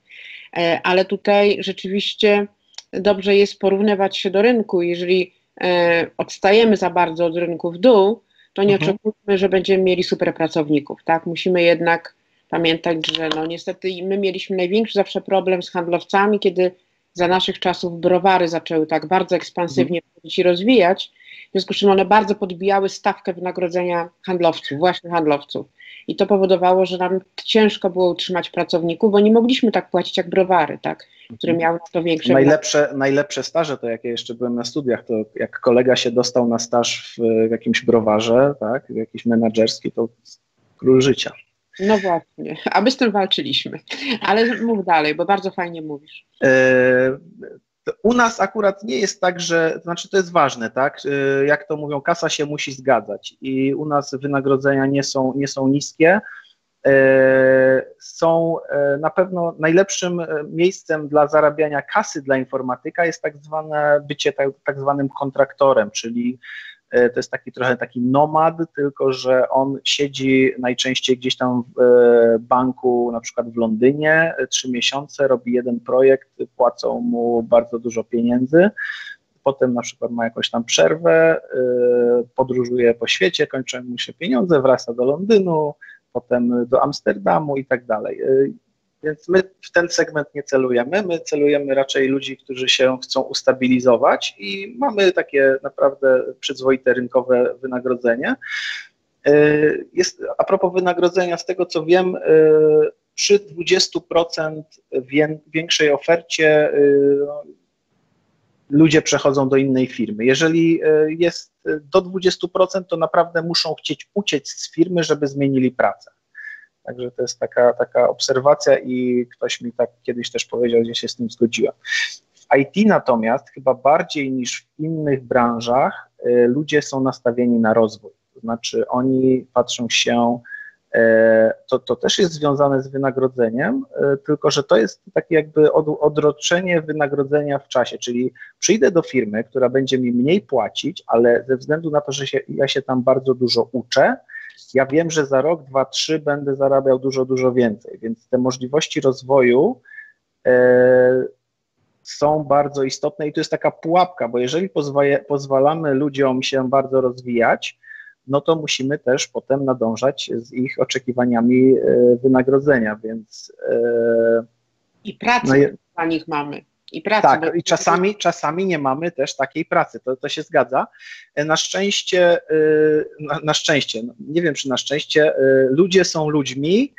E, ale tutaj rzeczywiście dobrze jest porównywać się do rynku. Jeżeli e, odstajemy za bardzo od rynku w dół, to nie mhm. oczekujmy, że będziemy mieli super pracowników, tak? Musimy jednak pamiętać, że no niestety my mieliśmy największy zawsze problem z handlowcami, kiedy za naszych czasów browary zaczęły tak bardzo ekspansywnie mm. się rozwijać, w związku z czym one bardzo podbijały stawkę wynagrodzenia handlowców, właśnie handlowców. I to powodowało, że nam ciężko było utrzymać pracowników, bo nie mogliśmy tak płacić jak browary, tak, które mhm. miały to większe. Najlepsze, najlepsze staże to jak ja jeszcze byłem na studiach, to jak kolega się dostał na staż w, w jakimś browarze, tak, jakiś menadżerski, to król życia. No właśnie, a my z tym walczyliśmy. Ale mów dalej, bo bardzo fajnie mówisz. E, u nas akurat nie jest tak, że, to znaczy to jest ważne, tak? E, jak to mówią, kasa się musi zgadzać i u nas wynagrodzenia nie są, nie są niskie. E, są na pewno najlepszym miejscem dla zarabiania kasy dla informatyka jest tak zwane bycie tak, tak zwanym kontraktorem, czyli to jest taki trochę taki nomad, tylko że on siedzi najczęściej gdzieś tam w e, banku, na przykład w Londynie, e, trzy miesiące, robi jeden projekt, płacą mu bardzo dużo pieniędzy. Potem na przykład ma jakąś tam przerwę, podróżuje po świecie, kończą mu się pieniądze, wraca do Londynu, potem do Amsterdamu i tak dalej. Więc my w ten segment nie celujemy. My celujemy raczej ludzi, którzy się chcą ustabilizować i mamy takie naprawdę przyzwoite rynkowe wynagrodzenie. E, jest, a propos wynagrodzenia, z tego co wiem, e, przy 20% większej ofercie e, no, ludzie przechodzą do innej firmy. Jeżeli jest do 20%, to naprawdę muszą chcieć uciec z firmy, żeby zmienili pracę. Także to jest taka, taka obserwacja i ktoś mi tak kiedyś też powiedział, że się z tym zgodziłem. W IT natomiast chyba bardziej niż w innych branżach y, ludzie są nastawieni na rozwój. To znaczy oni patrzą się, y, to, to też jest związane z wynagrodzeniem, y, tylko że to jest takie jakby od, odroczenie wynagrodzenia w czasie, czyli przyjdę do firmy, która będzie mi mniej płacić, ale ze względu na to, że się, ja się tam bardzo dużo uczę, ja wiem, że za rok, dwa, trzy będę zarabiał dużo, dużo więcej, więc te możliwości rozwoju e, są bardzo istotne i to jest taka pułapka, bo jeżeli pozwalamy ludziom się bardzo rozwijać, no to musimy też potem nadążać z ich oczekiwaniami e, wynagrodzenia, więc. E, I pracę no, dla nich mamy i pracy. Tak, i czasami, czasami nie mamy też takiej pracy, to, to się zgadza. E, na szczęście, e, na, na szczęście, no, nie wiem czy na szczęście, e, ludzie są ludźmi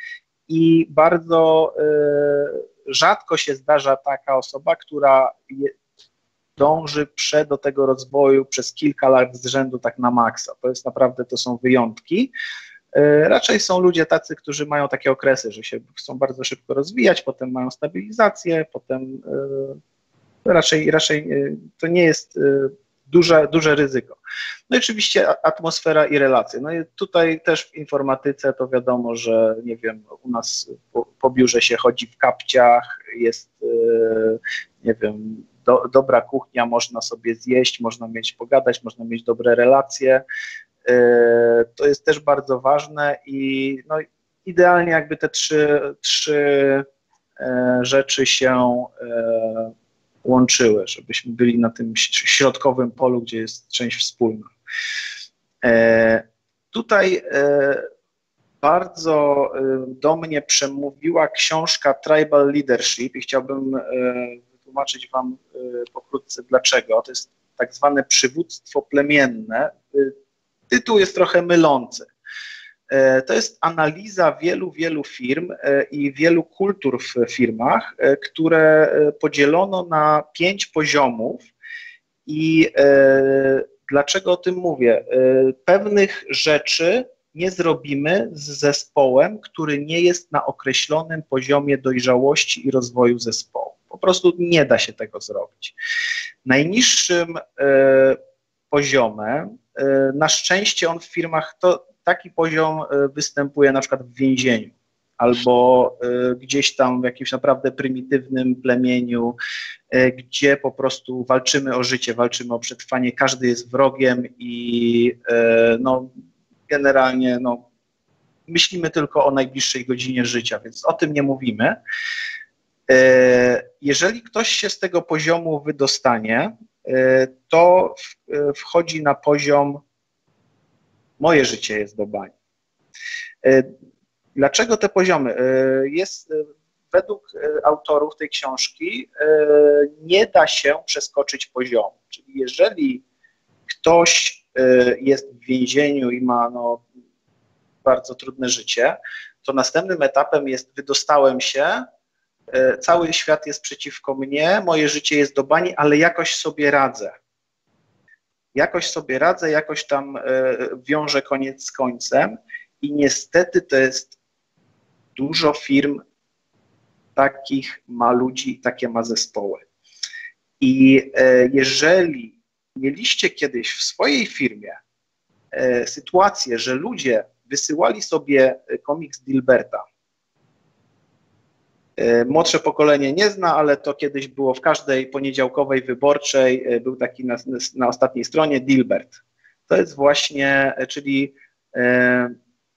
i bardzo rzadko się zdarza taka osoba, która dąży prze do tego rozwoju przez kilka lat z rzędu tak na maksa. To jest naprawdę, to są wyjątki. Raczej są ludzie tacy, którzy mają takie okresy, że się chcą bardzo szybko rozwijać, potem mają stabilizację, potem raczej, raczej e, to nie jest e, duże, duże ryzyko. No i oczywiście atmosfera i relacje. No i tutaj też w informatyce to wiadomo, że nie wiem, u nas po, po biurze się chodzi w kapciach, jest e, nie wiem, do, dobra kuchnia, można sobie zjeść, można mieć pogadać, można mieć dobre relacje. Jest też bardzo ważne i no, idealnie jakby te trzy, trzy rzeczy się łączyły, żebyśmy byli na tym środkowym polu, gdzie jest część wspólna. E, tutaj e, bardzo e, do mnie przemówiła książka Tribal Leadership i chciałbym wytłumaczyć Wam pokrótce dlaczego. To jest tak zwane przywództwo plemienne. Tytuł jest trochę mylący. E, to jest analiza wielu, wielu firm e, i wielu kultur w firmach, e, które podzielono na pięć poziomów. I dlaczego o tym mówię? Pewnych rzeczy nie zrobimy z zespołem, który nie jest na określonym poziomie dojrzałości i rozwoju zespołu. Po prostu nie da się tego zrobić. Najniższym poziomem, na szczęście on w firmach, to taki poziom e, występuje na przykład w więzieniu albo e, gdzieś tam w jakimś naprawdę prymitywnym plemieniu, e, gdzie po prostu walczymy o życie, walczymy o przetrwanie, każdy jest wrogiem i no, generalnie no, myślimy tylko o najbliższej godzinie życia, więc o tym nie mówimy. Jeżeli ktoś się z tego poziomu wydostanie, to wchodzi na poziom moje życie jest do bani. E, dlaczego te poziomy? E, jest e, według autorów tej książki nie da się przeskoczyć poziomu. Czyli jeżeli ktoś jest w więzieniu i ma no, bardzo trudne życie, to następnym etapem jest wydostałem się, cały świat jest przeciwko mnie, moje życie jest do bani, ale jakoś sobie radzę jakoś sobie radzę, jakoś tam e, wiążę koniec z końcem i niestety to jest dużo firm takich ma ludzi, takie ma zespoły. I jeżeli mieliście kiedyś w swojej firmie sytuację, że ludzie wysyłali sobie komiks Dilberta, E, młodsze pokolenie nie zna, ale to kiedyś było w każdej poniedziałkowej wyborczej, e, był taki na, na ostatniej stronie Dilbert. To jest właśnie, e, czyli e,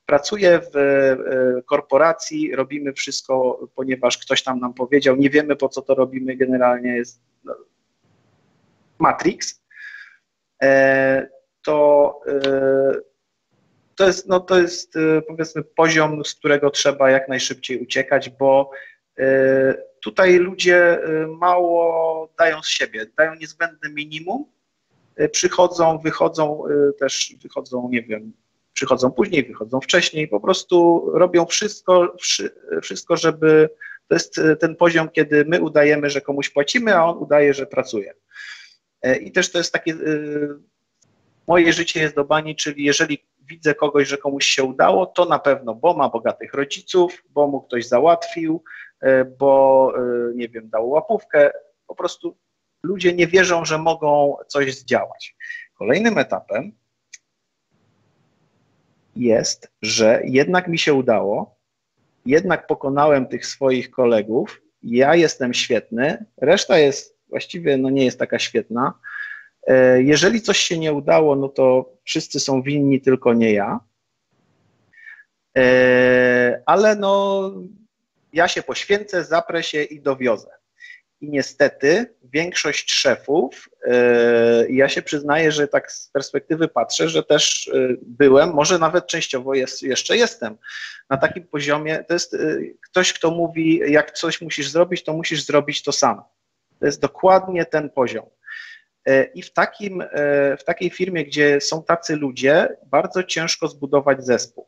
pracuję w e, korporacji, robimy wszystko, ponieważ ktoś tam nam powiedział, nie wiemy po co to robimy, generalnie jest no, Matrix. E, to to jest, no to jest powiedzmy poziom, z którego trzeba jak najszybciej uciekać, bo E, tutaj ludzie e, mało dają z siebie, dają niezbędne minimum, e, przychodzą, wychodzą też, wychodzą, nie wiem, przychodzą później, wychodzą wcześniej, po prostu robią wszystko, wszystko, żeby to jest ten poziom, kiedy my udajemy, że komuś płacimy, a on udaje, że pracuje. I też to jest takie, moje życie jest do bani, czyli jeżeli widzę kogoś, że komuś się udało, to na pewno, bo ma bogatych rodziców, bo mu ktoś załatwił, E, bo e, nie wiem, dał łapówkę. Po prostu ludzie nie wierzą, że mogą coś zdziałać. Kolejnym etapem jest, że jednak mi się udało, jednak pokonałem tych swoich kolegów, ja jestem świetny, reszta jest właściwie no nie jest taka świetna. E, jeżeli coś się nie udało, no to wszyscy są winni, tylko nie ja. Ale no ja się poświęcę, zaprę się i dowiozę. I niestety większość szefów, yy, ja się przyznaję, że tak z perspektywy patrzę, że też byłem, może nawet częściowo jest, jeszcze jestem na takim poziomie. To jest ktoś, kto mówi, jak coś musisz zrobić, to musisz zrobić to sam. To jest dokładnie ten poziom. I w, takim, w takiej firmie, gdzie są tacy ludzie, bardzo ciężko zbudować zespół.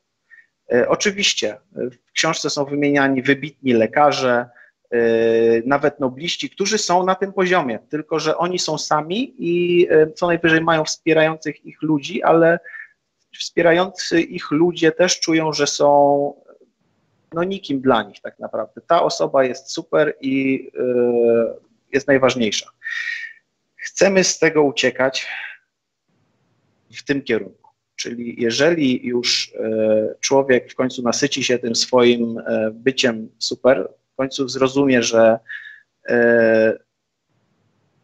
E, oczywiście w książce są wymieniani wybitni lekarze, e, nawet nobliści, którzy są na tym poziomie, tylko że oni są sami i e, co najwyżej mają wspierających ich ludzi, ale wspierający ich ludzie też czują, że są no nikim dla nich tak naprawdę. Ta osoba jest super i jest najważniejsza. Chcemy z tego uciekać w tym kierunku. Czyli jeżeli już e, człowiek w końcu nasyci się tym swoim e, byciem super, w końcu zrozumie, że e,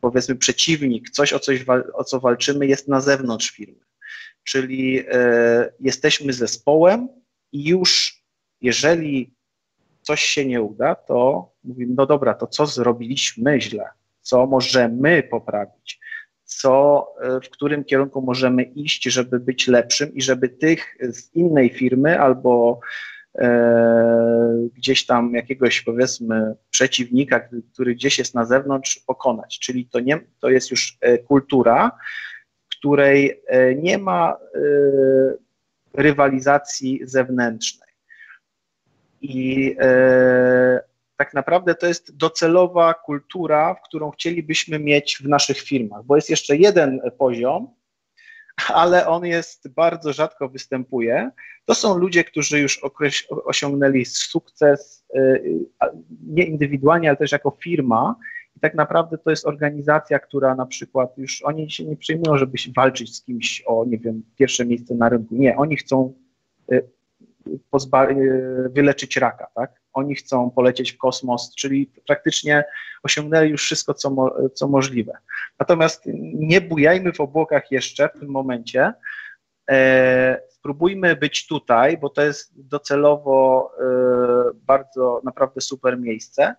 powiedzmy przeciwnik, coś o, coś o co walczymy jest na zewnątrz firmy. Czyli jesteśmy zespołem i już jeżeli coś się nie uda, to mówimy, no dobra, to co zrobiliśmy źle, co możemy poprawić co, e, w którym kierunku możemy iść, żeby być lepszym i żeby tych z innej firmy albo e, gdzieś tam jakiegoś powiedzmy przeciwnika, który gdzieś jest na zewnątrz, pokonać. Czyli to, nie, to jest już e, kultura, której e, nie ma rywalizacji zewnętrznej. I tak naprawdę to jest docelowa kultura, którą chcielibyśmy mieć w naszych firmach, bo jest jeszcze jeden poziom, ale on jest bardzo rzadko występuje. To są ludzie, którzy już osiągnęli sukces y, nie indywidualnie, ale też jako firma. I tak naprawdę to jest organizacja, która na przykład już oni się nie przyjmują, żeby walczyć z kimś o, nie wiem, pierwsze miejsce na rynku. Nie, oni chcą y, y, wyleczyć raka, tak? Oni chcą polecieć w kosmos, czyli praktycznie osiągnęli już wszystko, co, mo, co możliwe. Natomiast nie bujajmy w obłokach jeszcze w tym momencie. E, spróbujmy być tutaj, bo to jest docelowo e, bardzo naprawdę super miejsce.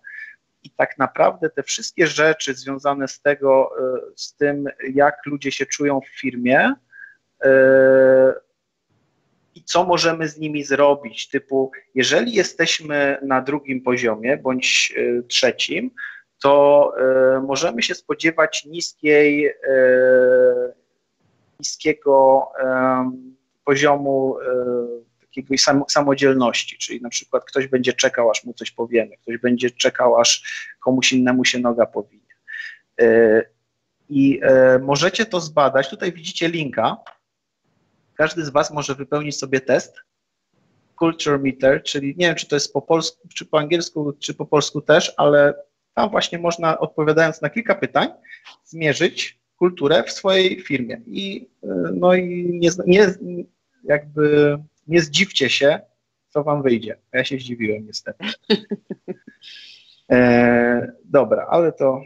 I tak naprawdę te wszystkie rzeczy związane z tego, e, z tym, jak ludzie się czują w firmie, e, i co możemy z nimi zrobić. Typu, jeżeli jesteśmy na drugim poziomie bądź e, trzecim, to e, możemy się spodziewać niskiej, e, niskiego poziomu takiej samodzielności, czyli na przykład ktoś będzie czekał, aż mu coś powiemy, ktoś będzie czekał, aż komuś innemu się noga powinie. I możecie to zbadać. Tutaj widzicie linka każdy z Was może wypełnić sobie test Culture Meter, czyli nie wiem, czy to jest po polsku, czy po angielsku, czy po polsku też, ale tam właśnie można, odpowiadając na kilka pytań, zmierzyć kulturę w swojej firmie. I, no i nie, nie, jakby nie zdziwcie się, co wam wyjdzie. Ja się zdziwiłem niestety. E, dobra, ale to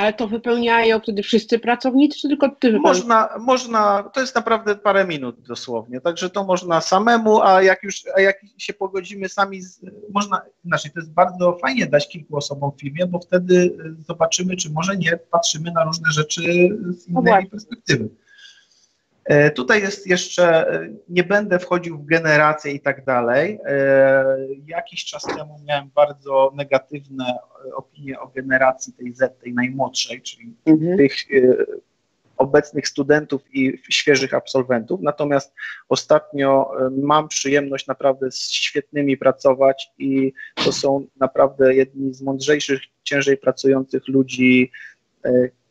ale to wypełniają wtedy wszyscy pracownicy, czy tylko ty? Można, można, to jest naprawdę parę minut dosłownie, także to można samemu, a jak już, a jak się pogodzimy sami, z, można, znaczy to jest bardzo fajnie dać kilku osobom w firmie, bo wtedy zobaczymy, czy może nie patrzymy na różne rzeczy z innej no perspektywy. E, tutaj jest jeszcze, e, nie będę wchodził w generację i tak dalej. E, jakiś czas temu miałem bardzo negatywne opinie o generacji tej Z, tej najmłodszej, czyli mhm. tych obecnych studentów i świeżych absolwentów. Natomiast ostatnio mam przyjemność naprawdę z świetnymi pracować i to są naprawdę jedni z mądrzejszych, ciężej pracujących ludzi,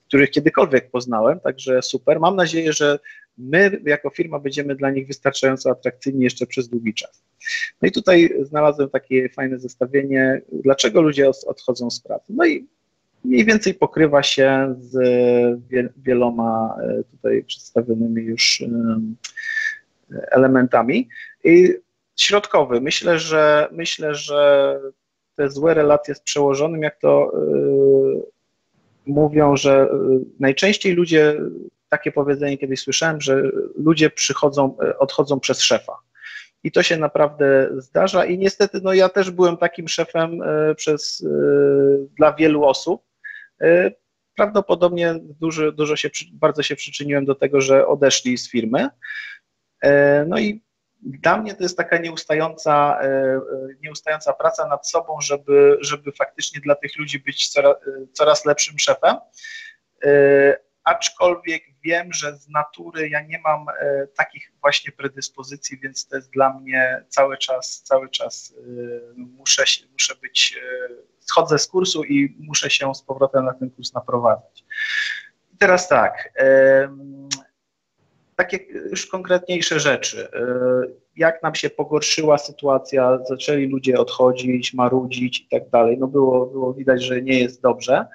których kiedykolwiek poznałem, także super. Mam nadzieję, że my jako firma będziemy dla nich wystarczająco atrakcyjni jeszcze przez długi czas. No i tutaj znalazłem takie fajne zestawienie, dlaczego ludzie odchodzą z pracy. No i mniej więcej pokrywa się z wieloma e, tutaj przedstawionymi już elementami. I środkowy, myślę, że myślę, że te złe relacje z przełożonym, jak to e, mówią, że e, najczęściej ludzie takie powiedzenie kiedyś słyszałem, że ludzie przychodzą, e, odchodzą przez szefa. I to się naprawdę zdarza i niestety no ja też byłem takim szefem e, przez, dla wielu osób. Prawdopodobnie dużo, dużo się, bardzo się przyczyniłem do tego, że odeszli z firmy. No i dla mnie to jest taka nieustająca, nieustająca praca nad sobą, żeby, żeby faktycznie dla tych ludzi być coraz, coraz lepszym szefem aczkolwiek wiem, że z natury ja nie mam e, takich właśnie predyspozycji, więc to jest dla mnie cały czas, cały czas e, muszę, muszę być, e, schodzę z kursu i muszę się z powrotem na ten kurs naprowadzać. Teraz tak, takie już konkretniejsze rzeczy. Jak nam się pogorszyła sytuacja, zaczęli ludzie odchodzić, marudzić i tak dalej, no było, było widać, że nie jest dobrze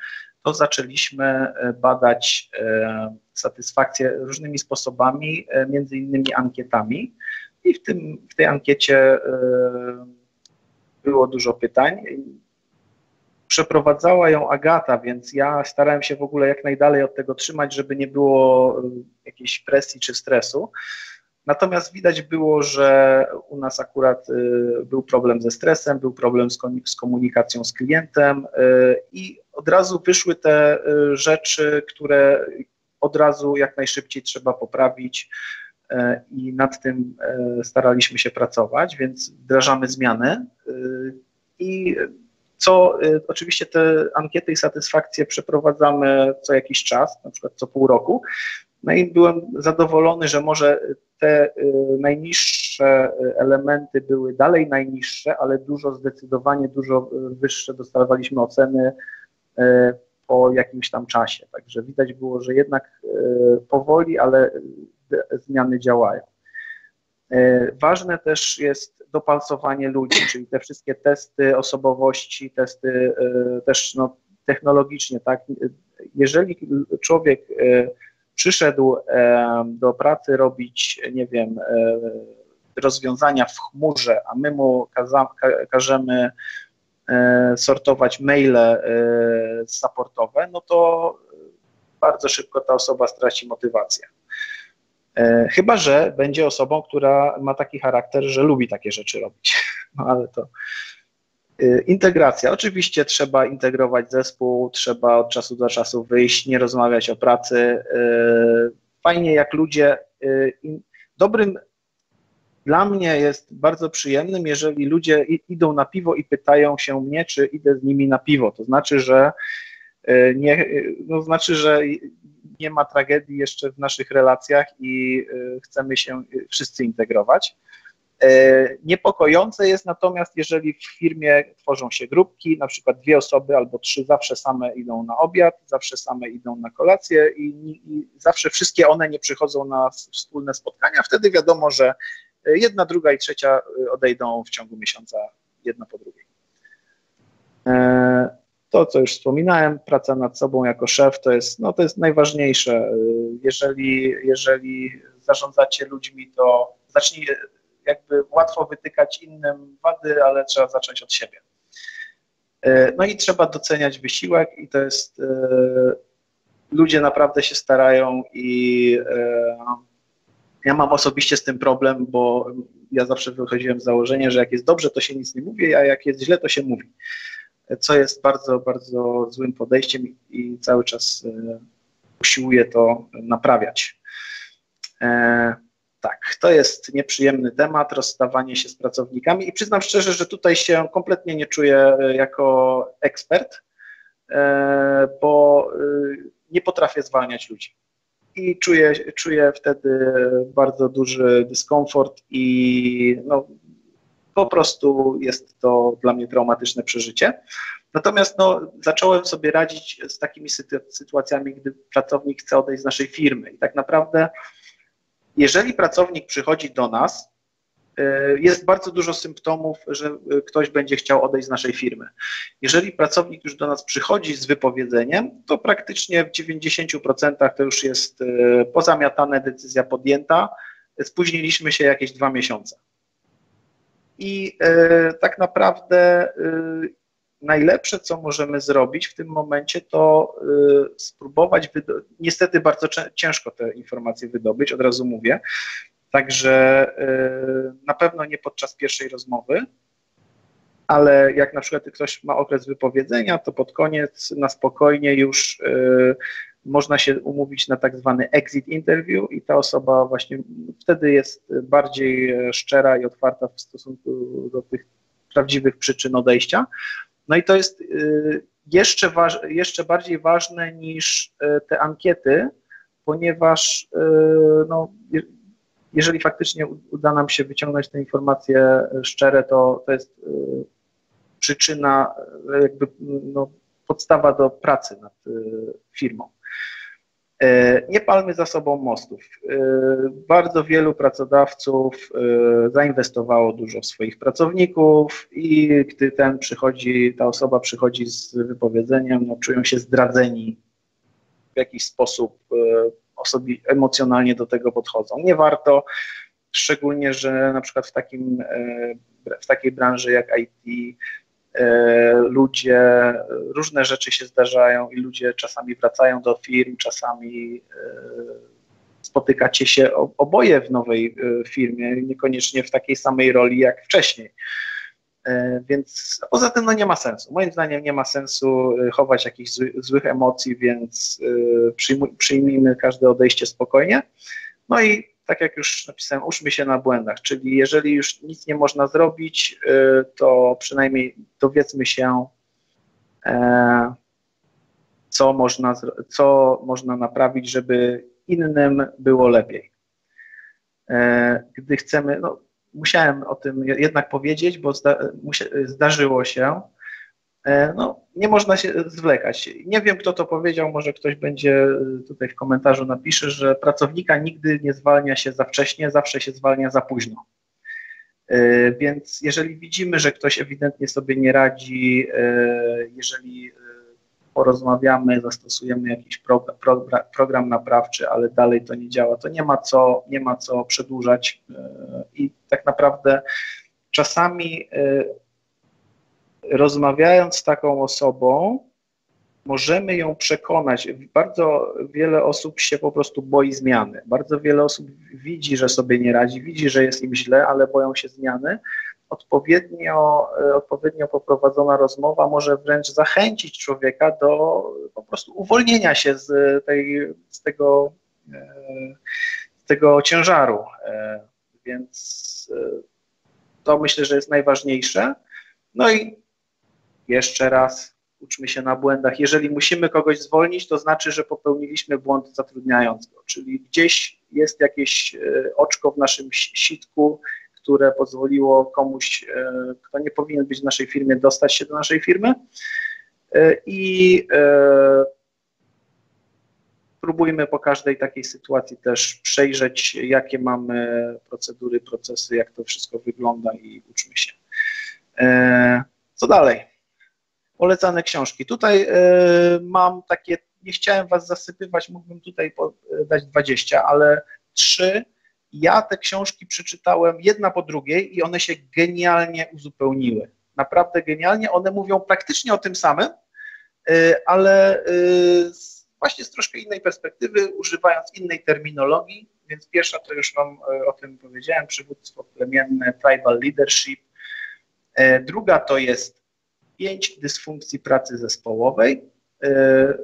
to zaczęliśmy e, badać e, satysfakcję różnymi sposobami, e, między innymi ankietami. I w, tym, w tej ankiecie było dużo pytań. Przeprowadzała ją Agata, więc ja starałem się w ogóle jak najdalej od tego trzymać, żeby nie było jakiejś presji czy stresu. Natomiast widać było, że u nas akurat był problem ze stresem, był problem z komunikacją z klientem i od razu wyszły te rzeczy, które od razu jak najszybciej trzeba poprawić e, i nad tym e, staraliśmy się pracować, więc wdrażamy zmiany i co oczywiście te ankiety i satysfakcje przeprowadzamy co jakiś czas, na przykład co pół roku. No i byłem zadowolony, że może te y, najniższe elementy były dalej najniższe, ale dużo zdecydowanie dużo wyższe dostawaliśmy oceny po jakimś tam czasie. Także widać było, że jednak powoli, ale zmiany działają. Ważne też jest dopalcowanie ludzi, czyli te wszystkie testy osobowości, testy też no, technologicznie, tak? Jeżeli człowiek przyszedł do pracy robić, nie wiem, rozwiązania w chmurze, a my mu każemy E, sortować maile e, supportowe, no to bardzo szybko ta osoba straci motywację. E, chyba, że będzie osobą, która ma taki charakter, że lubi takie rzeczy robić. No ale to. Integracja. Oczywiście trzeba integrować zespół, trzeba od czasu do czasu wyjść, nie rozmawiać o pracy. Fajnie, jak ludzie. Dobrym dla mnie jest bardzo przyjemnym, jeżeli ludzie idą na piwo i pytają się mnie, czy idę z nimi na piwo. To znaczy, że e, nie, e, no znaczy, że nie ma tragedii jeszcze w naszych relacjach i e, chcemy się wszyscy integrować. Niepokojące jest natomiast, jeżeli w firmie tworzą się grupki, na przykład dwie osoby albo trzy zawsze same idą na obiad, zawsze same idą na kolację i, i zawsze wszystkie one nie przychodzą na wspólne spotkania, wtedy wiadomo, że jedna, druga i trzecia odejdą w ciągu miesiąca, jedna po drugiej. To, co już wspominałem, praca nad sobą jako szef, to jest, no, to jest najważniejsze. Jeżeli, jeżeli zarządzacie ludźmi, to zacznij jakby łatwo wytykać innym wady, ale trzeba zacząć od siebie. E, no i trzeba doceniać wysiłek i to jest, e, ludzie naprawdę się starają i e, ja mam osobiście z tym problem, bo ja zawsze wychodziłem z założenia, że jak jest dobrze, to się nic nie mówi, a jak jest źle, to się mówi. Co jest bardzo, bardzo złym podejściem i cały czas usiłuję to naprawiać. Tak, to jest nieprzyjemny temat, rozstawanie się z pracownikami i przyznam szczerze, że tutaj się kompletnie nie czuję e, jako ekspert, e, bo e, nie potrafię zwalniać ludzi. I czuję, czuję wtedy bardzo duży dyskomfort i no, po prostu jest to dla mnie traumatyczne przeżycie. Natomiast no, zacząłem sobie radzić z takimi sytuacjami, gdy pracownik chce odejść z naszej firmy i tak naprawdę jeżeli pracownik przychodzi do nas, y, jest bardzo dużo symptomów, że y, ktoś będzie chciał odejść z naszej firmy. Jeżeli pracownik już do nas przychodzi z wypowiedzeniem, to praktycznie w 90% to już jest y, pozamiatane, decyzja podjęta. Spóźniliśmy się jakieś dwa miesiące. I tak naprawdę najlepsze, co możemy zrobić w tym momencie, to y, spróbować, niestety bardzo ciężko te informacje wydobyć, od razu mówię, także na pewno nie podczas pierwszej rozmowy, ale jak na przykład ktoś ma okres wypowiedzenia, to pod koniec na spokojnie już można się umówić na tak zwany exit interview i ta osoba właśnie wtedy jest bardziej szczera i otwarta w stosunku do tych prawdziwych przyczyn odejścia. No i to jest y, jeszcze, waż, jeszcze bardziej ważne niż y, te ankiety, ponieważ no, jeżeli faktycznie uda nam się wyciągnąć te informacje szczere, to, to jest przyczyna, jakby no, podstawa do pracy nad firmą. E, nie palmy za sobą mostów. E, bardzo wielu pracodawców e, zainwestowało dużo w swoich pracowników i gdy ten przychodzi, ta osoba przychodzi z wypowiedzeniem, no, czują się zdradzeni w jakiś sposób osobi emocjonalnie do tego podchodzą. Nie warto, szczególnie, że na przykład w, takim, w takiej branży jak IT ludzie, różne rzeczy się zdarzają i ludzie czasami wracają do firm, czasami e, spotykacie się oboje w nowej e, firmie, niekoniecznie w takiej samej roli jak wcześniej. Więc poza tym no nie ma sensu. Moim zdaniem nie ma sensu chować jakichś złych emocji, więc przyjmijmy każde odejście spokojnie. No i tak jak już napisałem, uczmy się na błędach, czyli jeżeli już nic nie można zrobić, y, to przynajmniej dowiedzmy się, e, co można, co można naprawić, żeby innym było lepiej. E, gdy chcemy, no, musiałem o tym jednak powiedzieć, bo zda, zdarzyło się, no, nie można się zwlekać. Nie wiem, kto to powiedział, może ktoś będzie e, tutaj w komentarzu napisze, że pracownika nigdy nie zwalnia się za wcześnie, zawsze się zwalnia za późno. E, więc jeżeli widzimy, że ktoś ewidentnie sobie nie radzi, jeżeli porozmawiamy, zastosujemy jakiś program naprawczy, ale dalej to nie działa, to nie ma co, nie ma co przedłużać i tak naprawdę czasami rozmawiając z taką osobą, możemy ją przekonać. Bardzo wiele osób się po prostu boi zmiany. Bardzo wiele osób widzi, że sobie nie radzi, widzi, że jest im źle, ale boją się zmiany. Odpowiednio, odpowiednio poprowadzona rozmowa może wręcz zachęcić człowieka do po prostu uwolnienia się z, tej, z, tego, z tego ciężaru. Więc to myślę, że jest najważniejsze. No i jeszcze raz uczmy się na błędach. Jeżeli musimy kogoś zwolnić, to znaczy, że popełniliśmy błąd zatrudniając go, czyli gdzieś jest jakieś e, oczko w naszym sitku, które pozwoliło komuś, e, kto nie powinien być w naszej firmie, dostać się do naszej firmy. E, I spróbujmy po każdej takiej sytuacji też przejrzeć, jakie mamy procedury, procesy, jak to wszystko wygląda i uczmy się. Co dalej? Polecane książki. Tutaj e, mam takie, nie chciałem Was zasypywać, mógłbym tutaj dać 20, ale trzy. Ja te książki przeczytałem jedna po drugiej i one się genialnie uzupełniły. Naprawdę genialnie. One mówią praktycznie o tym samym, e, ale właśnie z troszkę innej perspektywy, używając innej terminologii. Więc pierwsza to już Wam o tym powiedziałem, przywództwo plemienne, tribal leadership, E, druga to jest pięć dysfunkcji pracy zespołowej. E,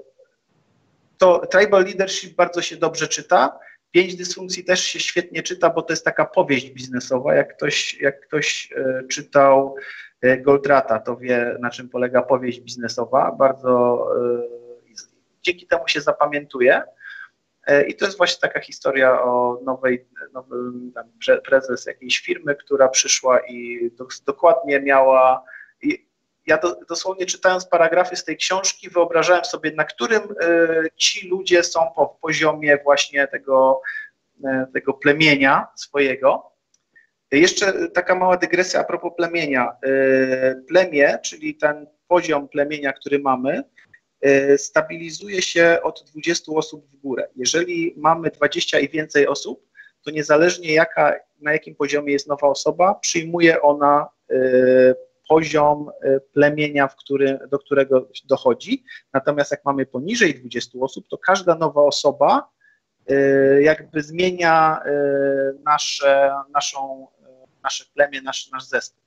to tribal leadership bardzo się dobrze czyta. Pięć dysfunkcji też się świetnie czyta, bo to jest taka powieść biznesowa. Jak ktoś, jak ktoś e, czytał Goldrata, to wie, na czym polega powieść biznesowa. Bardzo dzięki temu się zapamiętuje. E, I to jest właśnie taka historia o nowej, nowym prezes jakiejś firmy, która przyszła i do, dokładnie miała. Ja do, dosłownie czytając paragrafy z tej książki, wyobrażałem sobie, na którym y, ci ludzie są po poziomie właśnie tego, y, tego plemienia swojego. Jeszcze taka mała dygresja a propos plemienia. Y, plemię, czyli ten poziom plemienia, który mamy, E, stabilizuje się od 20 osób w górę. Jeżeli mamy 20 i więcej osób, to niezależnie jaka, na jakim poziomie jest nowa osoba, przyjmuje ona e, poziom e, plemienia, do którego dochodzi. Natomiast jak mamy poniżej 20 osób, to każda nowa osoba jakby zmienia nasze, naszą, nasze plemię, nasz, nasz zespół.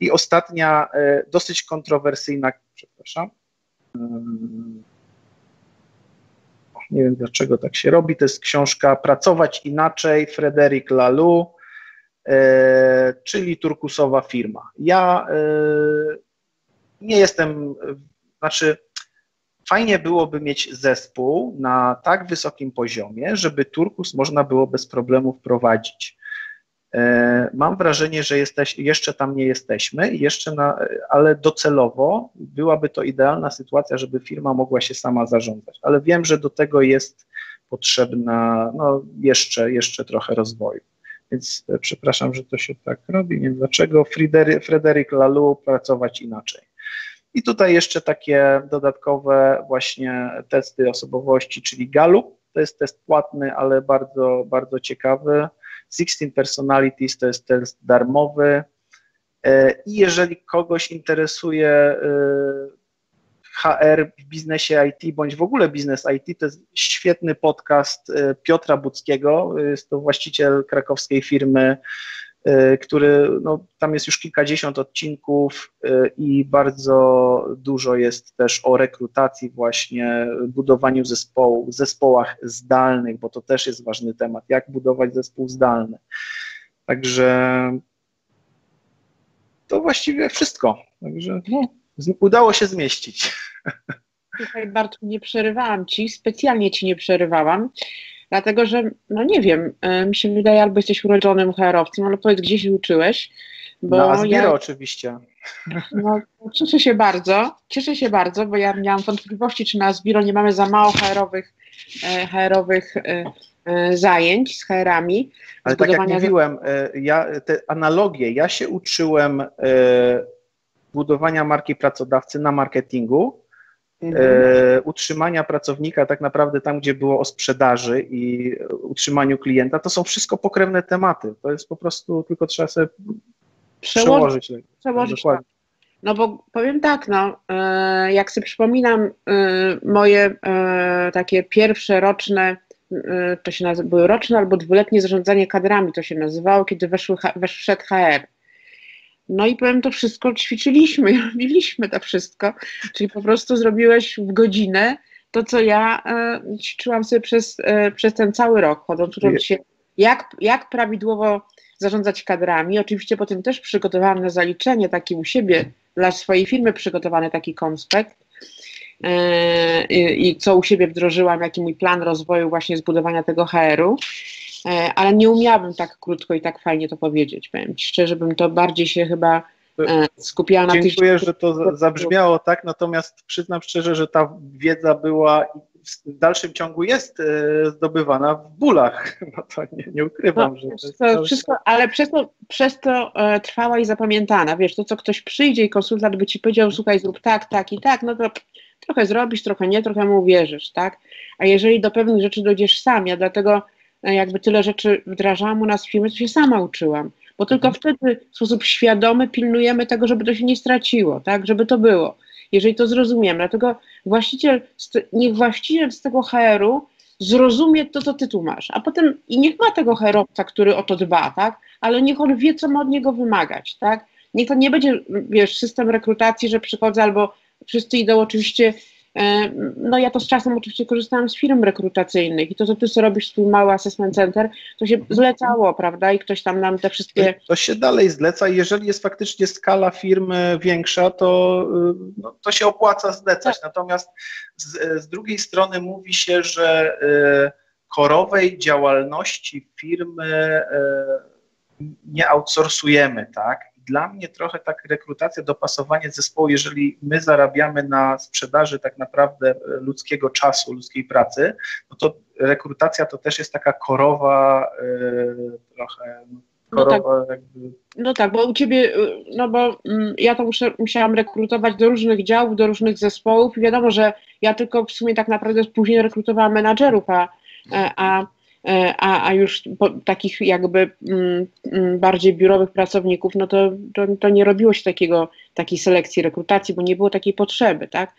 I ostatnia, dosyć kontrowersyjna, przepraszam, nie wiem dlaczego tak się robi. To jest książka Pracować inaczej, Frederic Laloux, czyli turkusowa firma. Ja e, nie jestem, znaczy fajnie byłoby mieć zespół na tak wysokim poziomie, żeby turkus można było bez problemu wprowadzić. E, mam wrażenie, że jesteś, jeszcze tam nie jesteśmy, jeszcze na, ale docelowo byłaby to idealna sytuacja, żeby firma mogła się sama zarządzać. Ale wiem, że do tego jest potrzebna no, jeszcze, jeszcze trochę rozwoju. Więc e, przepraszam, że to się tak robi. Nie wiem dlaczego. Frederic Laloux pracować inaczej. I tutaj jeszcze takie dodatkowe właśnie testy osobowości, czyli Gallup. To jest test płatny, ale bardzo, bardzo ciekawy 16 Personalities to jest test darmowy e, i jeżeli kogoś interesuje e, HR w biznesie IT, bądź w ogóle biznes IT, to jest świetny podcast e, Piotra Buckiego, jest to właściciel krakowskiej firmy E, który no, tam jest już kilkadziesiąt odcinków e, i bardzo dużo jest też o rekrutacji, właśnie budowaniu zespołu, zespołach zdalnych, bo to też jest ważny temat, jak budować zespół zdalny. Także to właściwie wszystko. Także no, udało się zmieścić. Słuchaj, Bartku, nie przerywałam ci, specjalnie ci nie przerywałam, Dlatego, że, no nie wiem, e, mi się wydaje, albo jesteś urodzonym HR-owcem, ale powiedz, gdzie się uczyłeś. Bo Na Azbiero ja, oczywiście. No, cieszę się bardzo, cieszę się bardzo, bo ja miałam wątpliwości, czy na Azbiro nie mamy za mało HR-owych, e, HR-owych e, zajęć z HR-ami. Ale tak jak mówiłem, ja, te analogie, ja się uczyłem budowania marki pracodawcy na marketingu, Mhm. E, utrzymania pracownika tak naprawdę tam, gdzie było o sprzedaży i utrzymaniu klienta, to są wszystko pokrewne tematy. To jest po prostu, tylko trzeba sobie przełożyć. Przełożyć, przełożyć tak. No bo powiem tak, no, e, jak sobie przypominam e, moje takie pierwsze roczne, to się nazywa, były roczne albo dwuletnie zarządzanie kadrami, to się nazywało, kiedy weszły, wszedł HR. No i powiem, to wszystko ćwiczyliśmy, robiliśmy to wszystko, czyli po prostu zrobiłeś w godzinę to, co ja e, ćwiczyłam sobie przez, e, przez ten cały rok, chodząc, ucząc się, jak, jak prawidłowo zarządzać kadrami. Oczywiście potem też przygotowałam na zaliczenie taki u siebie, dla swojej firmy przygotowany taki konspekt e, i, i co u siebie wdrożyłam, jaki mój plan rozwoju właśnie zbudowania tego HR-u. E, ale nie umiałabym tak krótko i tak fajnie to powiedzieć. Powiem Ci szczerze, bym to bardziej się chyba e, skupiała na Dziękuję, tych... Dziękuję, że to zabrzmiało tak, natomiast przyznam szczerze, że ta wiedza była w dalszym ciągu jest e, zdobywana w bólach. No to nie, nie ukrywam, no, że to, wszystko, ale przez to, przez to e, trwała i zapamiętana. Wiesz, to co ktoś przyjdzie i konsultant by ci powiedział, słuchaj, zrób tak, tak i tak, no to trochę zrobisz, trochę nie, trochę mu uwierzysz, tak? A jeżeli do pewnych rzeczy dojdziesz sam, ja dlatego e, jakby tyle rzeczy wdrażałam u nas w firmie, to się sama uczyłam. Bo tylko mhm. wtedy w sposób świadomy pilnujemy tego, żeby to się nie straciło, tak? Żeby to było jeżeli to zrozumiemy. Dlatego właściciel, niech właściciel z tego HR-u zrozumie to, co ty tu masz, a potem i niech ma tego HR-owca, który o to dba, tak? Ale niech on wie, co ma od niego wymagać, tak? Niech to nie będzie, wiesz, system rekrutacji, że przychodzę albo wszyscy idą oczywiście E, no ja to z czasem oczywiście korzystałam z firm rekrutacyjnych i to, co ty sobie robisz swój mały assessment center, to się zlecało, prawda, i ktoś tam nam te wszystkie... To się dalej zleca i jeżeli jest faktycznie skala firmy większa, to, y, no, to się opłaca zlecać. Tak. Natomiast z, z, drugiej strony mówi się, że korowej działalności firmy nie outsourcujemy, tak? Dla mnie trochę tak rekrutacja, dopasowanie zespołu, jeżeli my zarabiamy na sprzedaży tak naprawdę e, ludzkiego czasu, ludzkiej pracy, no to rekrutacja to też jest taka korowa yy, trochę no, no, tak. no tak, bo u ciebie, no bo mm, ja to muszę, musiałam rekrutować do różnych działów, do różnych zespołów i wiadomo, że ja tylko w sumie tak naprawdę później rekrutowałam menadżerów, a, a E, a, a już takich jakby mm, mm, bardziej biurowych pracowników, no to, to, to, nie robiło się takiego, takiej selekcji, rekrutacji, bo nie było takiej potrzeby, tak?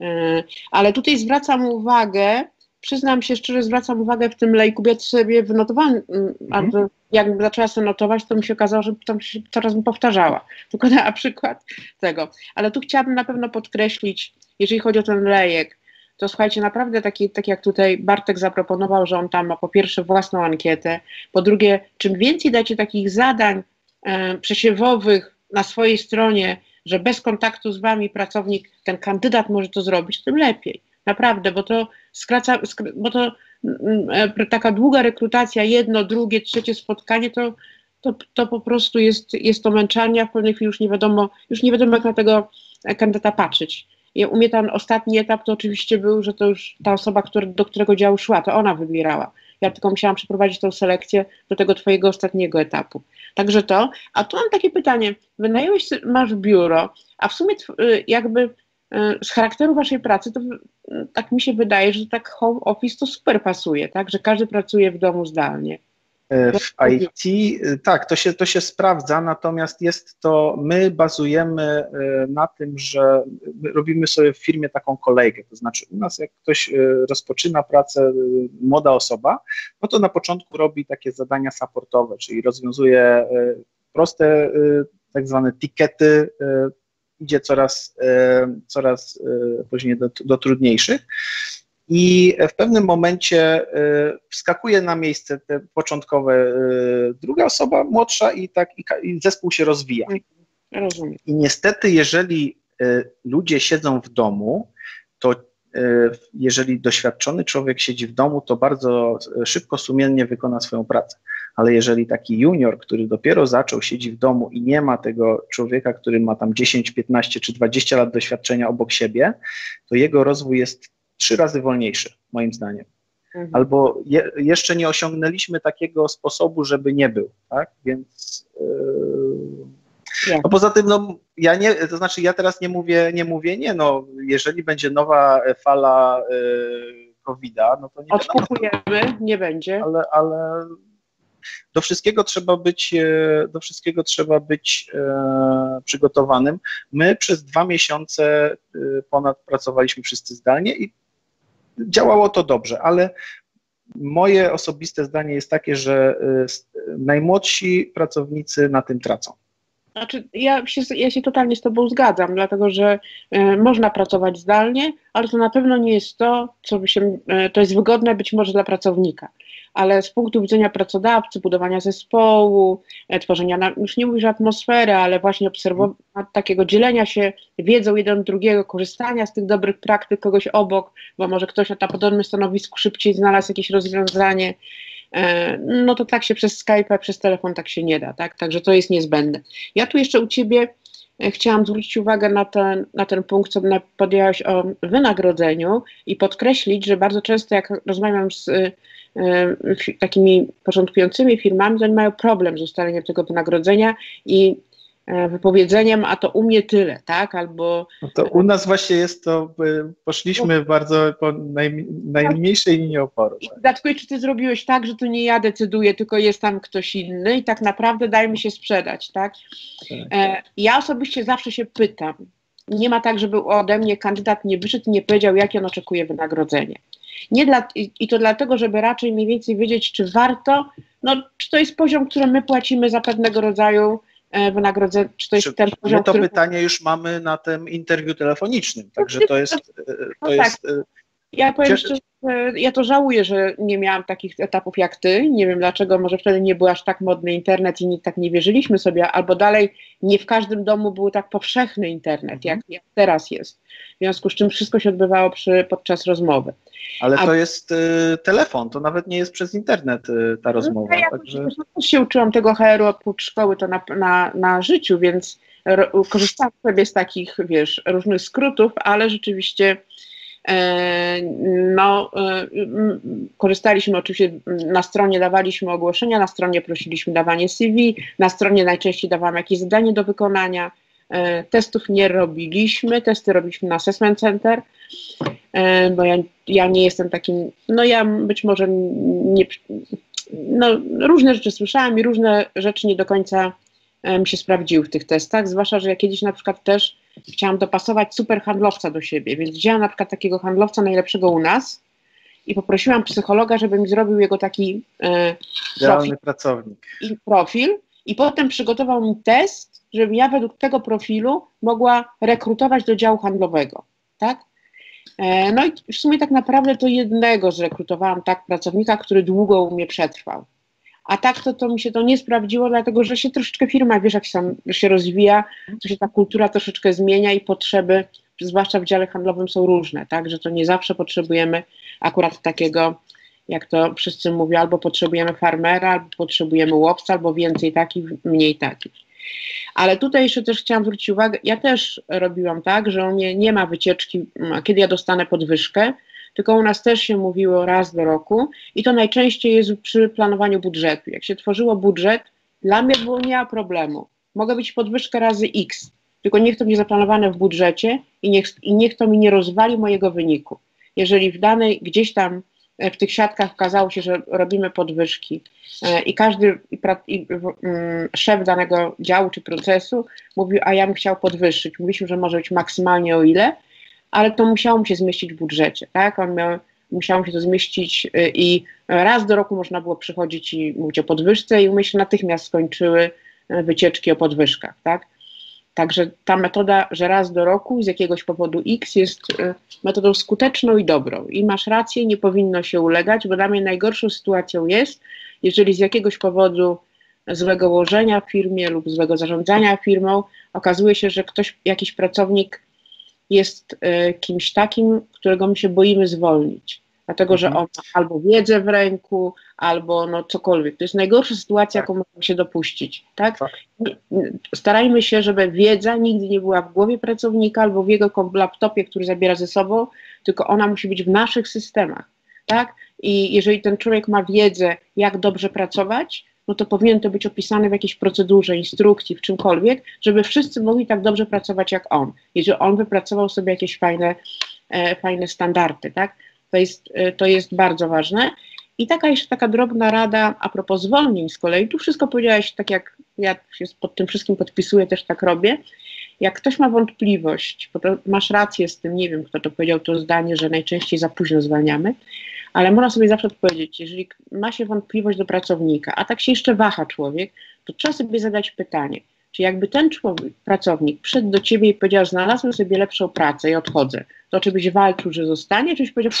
E, ale tutaj zwracam uwagę, przyznam się szczerze, zwracam uwagę w tym lejku, ja sobie wynotowałam, mm, mhm. jak zaczęła sobie notować, to mi się okazało, że tam się coraz mi powtarzała, tylko na przykład tego. Ale tu chciałabym na pewno podkreślić, jeżeli chodzi o ten lejek, to słuchajcie, naprawdę taki, tak jak tutaj Bartek zaproponował, że on tam ma po pierwsze własną ankietę, po drugie, czym więcej dacie takich zadań e, przesiewowych na swojej stronie, że bez kontaktu z wami pracownik, ten kandydat może to zrobić, tym lepiej. Naprawdę, bo to skraca, bo to mm, e, taka długa rekrutacja, jedno, drugie, trzecie spotkanie, to, to, to po prostu jest, jest to męczarnia, w pewnej chwili już nie wiadomo, już nie wiadomo jak na tego kandydata patrzeć. I u mnie ostatni etap to oczywiście był, że to już ta osoba, który, do którego działu szła, to ona wybierała. Ja tylko musiałam przeprowadzić tą selekcję do tego twojego ostatniego etapu. Także to. A tu mam takie pytanie. Wynająłeś, masz biuro, a w sumie y, jakby y, z charakteru waszej pracy, to y, tak mi się wydaje, że tak home office to super pasuje, tak? Że każdy pracuje w domu zdalnie. E, w IT, e, tak, to się, to się sprawdza, natomiast jest to, my bazujemy e, na tym, że robimy sobie w firmie taką kolejkę, to znaczy u nas jak ktoś rozpoczyna pracę, młoda osoba, no to na początku robi takie zadania supportowe, czyli rozwiązuje proste tak zwane tikety, idzie coraz, coraz później do, do trudniejszych i w pewnym momencie y, wskakuje na miejsce te początkowe y, druga osoba, młodsza i tak i zespół się rozwija. Rozumiem. I niestety, jeżeli y, ludzie siedzą w domu, to jeżeli doświadczony człowiek siedzi w domu, to bardzo szybko, sumiennie wykona swoją pracę. Ale jeżeli taki junior, który dopiero zaczął, siedzi w domu i nie ma tego człowieka, który ma tam 10, 15 czy 20 lat doświadczenia obok siebie, to jego rozwój jest trzy razy wolniejszy, moim zdaniem. Mhm. Albo je, jeszcze nie osiągnęliśmy takiego sposobu, żeby nie był, tak? Więc. Yy, no poza tym, no, ja nie, to znaczy ja teraz nie mówię, nie mówię, nie, no, jeżeli będzie nowa fala yy, COVID-a, no to nie Odkupujemy, nie będzie. Ale, ale do wszystkiego trzeba być, e, do wszystkiego trzeba być e, przygotowanym. My przez dwa miesiące e, ponad pracowaliśmy wszyscy zdalnie i działało to dobrze, ale moje osobiste zdanie jest takie, że y, najmłodsi pracownicy na tym tracą. Znaczy, ja się, ja się totalnie z Tobą zgadzam, dlatego że y, można pracować zdalnie, ale to na pewno nie jest to, co by się, y, to jest wygodne być może dla pracownika ale z punktu widzenia pracodawcy, budowania zespołu, e, tworzenia, już nie mówisz atmosfery, ale właśnie obserwowania, takiego dzielenia się wiedzą jeden drugiego, korzystania z tych dobrych praktyk kogoś obok, bo może ktoś na podobnym stanowisku szybciej znalazł jakieś rozwiązanie, e, no to tak się przez Skype, przez telefon tak się nie da, tak? Także to jest niezbędne. Ja tu jeszcze u Ciebie chciałam zwrócić uwagę na ten, na ten punkt, co podjęłaś o wynagrodzeniu i podkreślić, że bardzo często jak rozmawiam z takimi początkującymi firmami, to oni mają problem z ustaleniem tego wynagrodzenia i E, wypowiedzeniem, a to u mnie tyle, tak? Albo. No to u nas właśnie jest to, poszliśmy bardzo po naj, najmniejszej linii oporu. Tak. Dlatego, czy ty zrobiłeś tak, że to nie ja decyduję, tylko jest tam ktoś inny i tak naprawdę daj mi się sprzedać, tak? tak. E, ja osobiście zawsze się pytam. Nie ma tak, żeby ode mnie kandydat nie wyszedł i nie powiedział, jakie on oczekuje wynagrodzenie. Nie dla, I to dlatego, żeby raczej mniej więcej wiedzieć, czy warto, no, czy to jest poziom, który my płacimy za pewnego rodzaju E, wynagrodzenia, czy to jest czy, ten poziom, My to który... pytanie już mamy na tym interwiu telefonicznym, także to jest... E, to no jest tak. Ja powiem szczerze, ja to żałuję, że nie miałam takich etapów jak ty. Nie wiem dlaczego, może wtedy nie był aż tak modny internet i nikt tak nie wierzyliśmy sobie, albo dalej nie w każdym domu był tak powszechny internet, jak, mhm. jak teraz jest. W związku z czym wszystko się odbywało przy, podczas rozmowy. Ale A... to jest y, telefon, to nawet nie jest przez internet y, ta no, rozmowa. No, ja także... też się uczyłam tego HR-u oprócz szkoły, to na, na, na życiu, więc korzystałam sobie z takich, wiesz, różnych skrótów, ale rzeczywiście no, e, korzystaliśmy oczywiście, na stronie dawaliśmy ogłoszenia, na stronie prosiliśmy dawanie CV, na stronie najczęściej dawałam jakieś zadanie do wykonania. E, testów nie robiliśmy, testy robiliśmy na Assessment Center, bo ja, ja nie jestem takim, no ja być może nie, no różne rzeczy słyszałam i różne rzeczy nie do końca mi się sprawdziły w tych testach, zwłaszcza, że ja kiedyś na przykład też chciałam dopasować super handlowca do siebie, więc wzięłam na przykład takiego handlowca najlepszego u nas i poprosiłam psychologa, żeby mi zrobił jego taki e, profil, pracownik. I profil i potem przygotował mi test, żebym ja według tego profilu mogła rekrutować do działu handlowego, tak? E, no i w sumie tak naprawdę to jednego zrekrutowałam tak pracownika, który długo u mnie przetrwał. A tak to, to mi się to nie sprawdziło, dlatego że się troszeczkę firma, wiesz, jak się, się rozwija, to się ta kultura troszeczkę zmienia i potrzeby, zwłaszcza w dziale handlowym, są różne, tak? Że to nie zawsze potrzebujemy akurat takiego, jak to wszyscy mówią, albo potrzebujemy farmera, albo potrzebujemy łowca, albo więcej takich, mniej takich. Ale tutaj jeszcze też chciałam zwrócić uwagę, ja też robiłam tak, że u mnie nie ma wycieczki, kiedy ja dostanę podwyżkę, tylko u nas też się mówiło raz do roku i to najczęściej jest przy planowaniu budżetu. Jak się tworzyło budżet, dla mnie było nie ma problemu. Mogę być podwyżkę razy X, tylko niech to będzie zaplanowane w budżecie i niech, i niech to mi nie rozwali mojego wyniku. Jeżeli w danej, gdzieś tam e, w tych siatkach okazało się, że robimy podwyżki e, i każdy i, mm, szef danego działu czy procesu mówił, a ja bym chciał podwyższyć. Mówiliśmy, że może być maksymalnie o ile, ale to musiało mu się zmieścić w budżecie, tak? On miał, musiało mu się to zmieścić y, i raz do roku można było przychodzić i mówić o podwyżce i u mnie się natychmiast skończyły y, wycieczki o podwyżkach, tak? Także ta metoda, że raz do roku z jakiegoś powodu X jest y, metodą skuteczną i dobrą. I masz rację, nie powinno się ulegać, bo dla mnie najgorszą sytuacją jest, jeżeli z jakiegoś powodu złego ułożenia w firmie lub złego zarządzania firmą okazuje się, że ktoś, jakiś pracownik jest e, kimś takim, którego my się boimy zwolnić. Dlatego, że mhm. on ma albo wiedzę w ręku, albo no cokolwiek. To jest najgorsza sytuacja, tak. jaką możemy się dopuścić. Tak? tak? Starajmy się, żeby wiedza nigdy nie była w głowie pracownika albo w jego laptopie, który zabiera ze sobą, tylko ona musi być w naszych systemach. Tak? I jeżeli ten człowiek ma wiedzę, jak dobrze pracować, no to powinien to być opisane w jakiejś procedurze, instrukcji, w czymkolwiek, żeby wszyscy mogli tak dobrze pracować jak on. Jeżeli on wypracował sobie jakieś fajne, e, fajne standardy, tak? To jest, e, to jest bardzo ważne. I taka jeszcze taka drobna rada a propos zwolnień z kolei. Tu wszystko powiedziałeś tak, jak ja się pod tym wszystkim podpisuję, też tak robię. Jak ktoś ma wątpliwość, bo masz rację z tym, nie wiem kto to powiedział to zdanie, że najczęściej za późno zwalniamy, ale można sobie zawsze odpowiedzieć, jeżeli ma się wątpliwość do pracownika, a tak się jeszcze waha człowiek, to trzeba sobie zadać pytanie, czy jakby ten człowiek, pracownik przyszedł do ciebie i powiedział, znalazłem sobie lepszą pracę i odchodzę, to czy byś walczył, że zostanie, czy byś powiedział,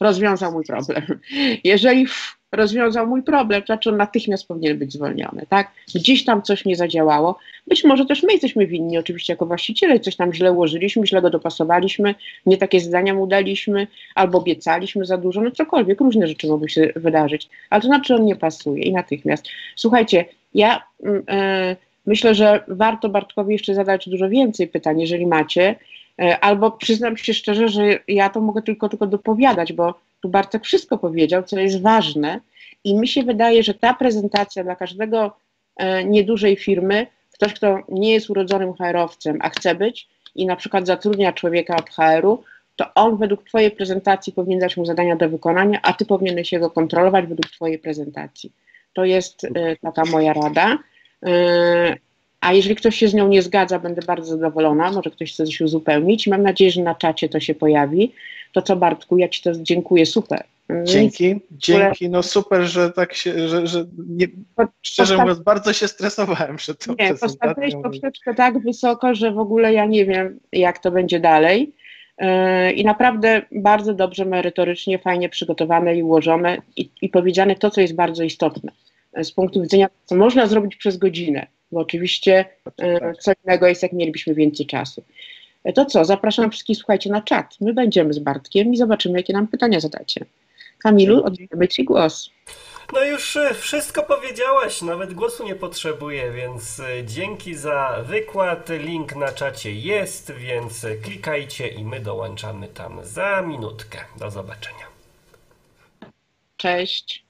rozwiązał mój problem. Jeżeli rozwiązał mój problem, to znaczy on natychmiast powinien być zwolniony, tak? Gdzieś tam coś nie zadziałało. Być może też my jesteśmy winni, oczywiście jako właściciele, coś tam źle ułożyliśmy, źle go dopasowaliśmy, nie takie zadania mu daliśmy, albo obiecaliśmy za dużo, no cokolwiek, różne rzeczy mogły się wydarzyć, ale to znaczy on nie pasuje i natychmiast. Słuchajcie, ja... Yy, Myślę, że warto Bartkowi jeszcze zadać dużo więcej pytań, jeżeli macie, e, albo przyznam się szczerze, że ja to mogę tylko, tylko dopowiadać, bo tu Bartek wszystko powiedział, co jest ważne i mi się wydaje, że ta prezentacja dla każdego e, niedużej firmy, ktoś, kto nie jest urodzonym HR-owcem, a chce być i na przykład zatrudnia człowieka od HR-u, to on według Twojej prezentacji powinien dać mu zadania do wykonania, a Ty powinieneś jego kontrolować według Twojej prezentacji. To jest e, taka moja rada. A jeżeli ktoś się z nią nie zgadza, będę bardzo zadowolona. Może ktoś chce coś uzupełnić. Mam nadzieję, że na czacie to się pojawi. To co, Bartku, ja Ci to dziękuję, super. Nic- Dzięki, dzięki. No super, że tak się, że, że nie, szczerze postaw- mówiąc, bardzo się stresowałem przed tą Nie, postawiłeś poprzeczkę tak wysoko, że w ogóle ja nie wiem, jak to będzie dalej. Yy, I naprawdę bardzo dobrze, merytorycznie, fajnie przygotowane i ułożone i, i powiedziane to, co jest bardzo istotne. Z punktu widzenia, co można zrobić przez godzinę, bo oczywiście yy, Tak. co innego jest, jak mielibyśmy więcej czasu. Yy, To co, zapraszam wszystkich, słuchajcie, na czat. My będziemy z Bartkiem i zobaczymy, jakie nam pytania zadacie. Kamilu, oddajemy Ci głos. No już e, wszystko powiedziałaś, nawet głosu nie potrzebuję, więc e, dzięki za wykład. Link na czacie jest, więc e, klikajcie i my dołączamy tam za minutkę. Do zobaczenia. Cześć.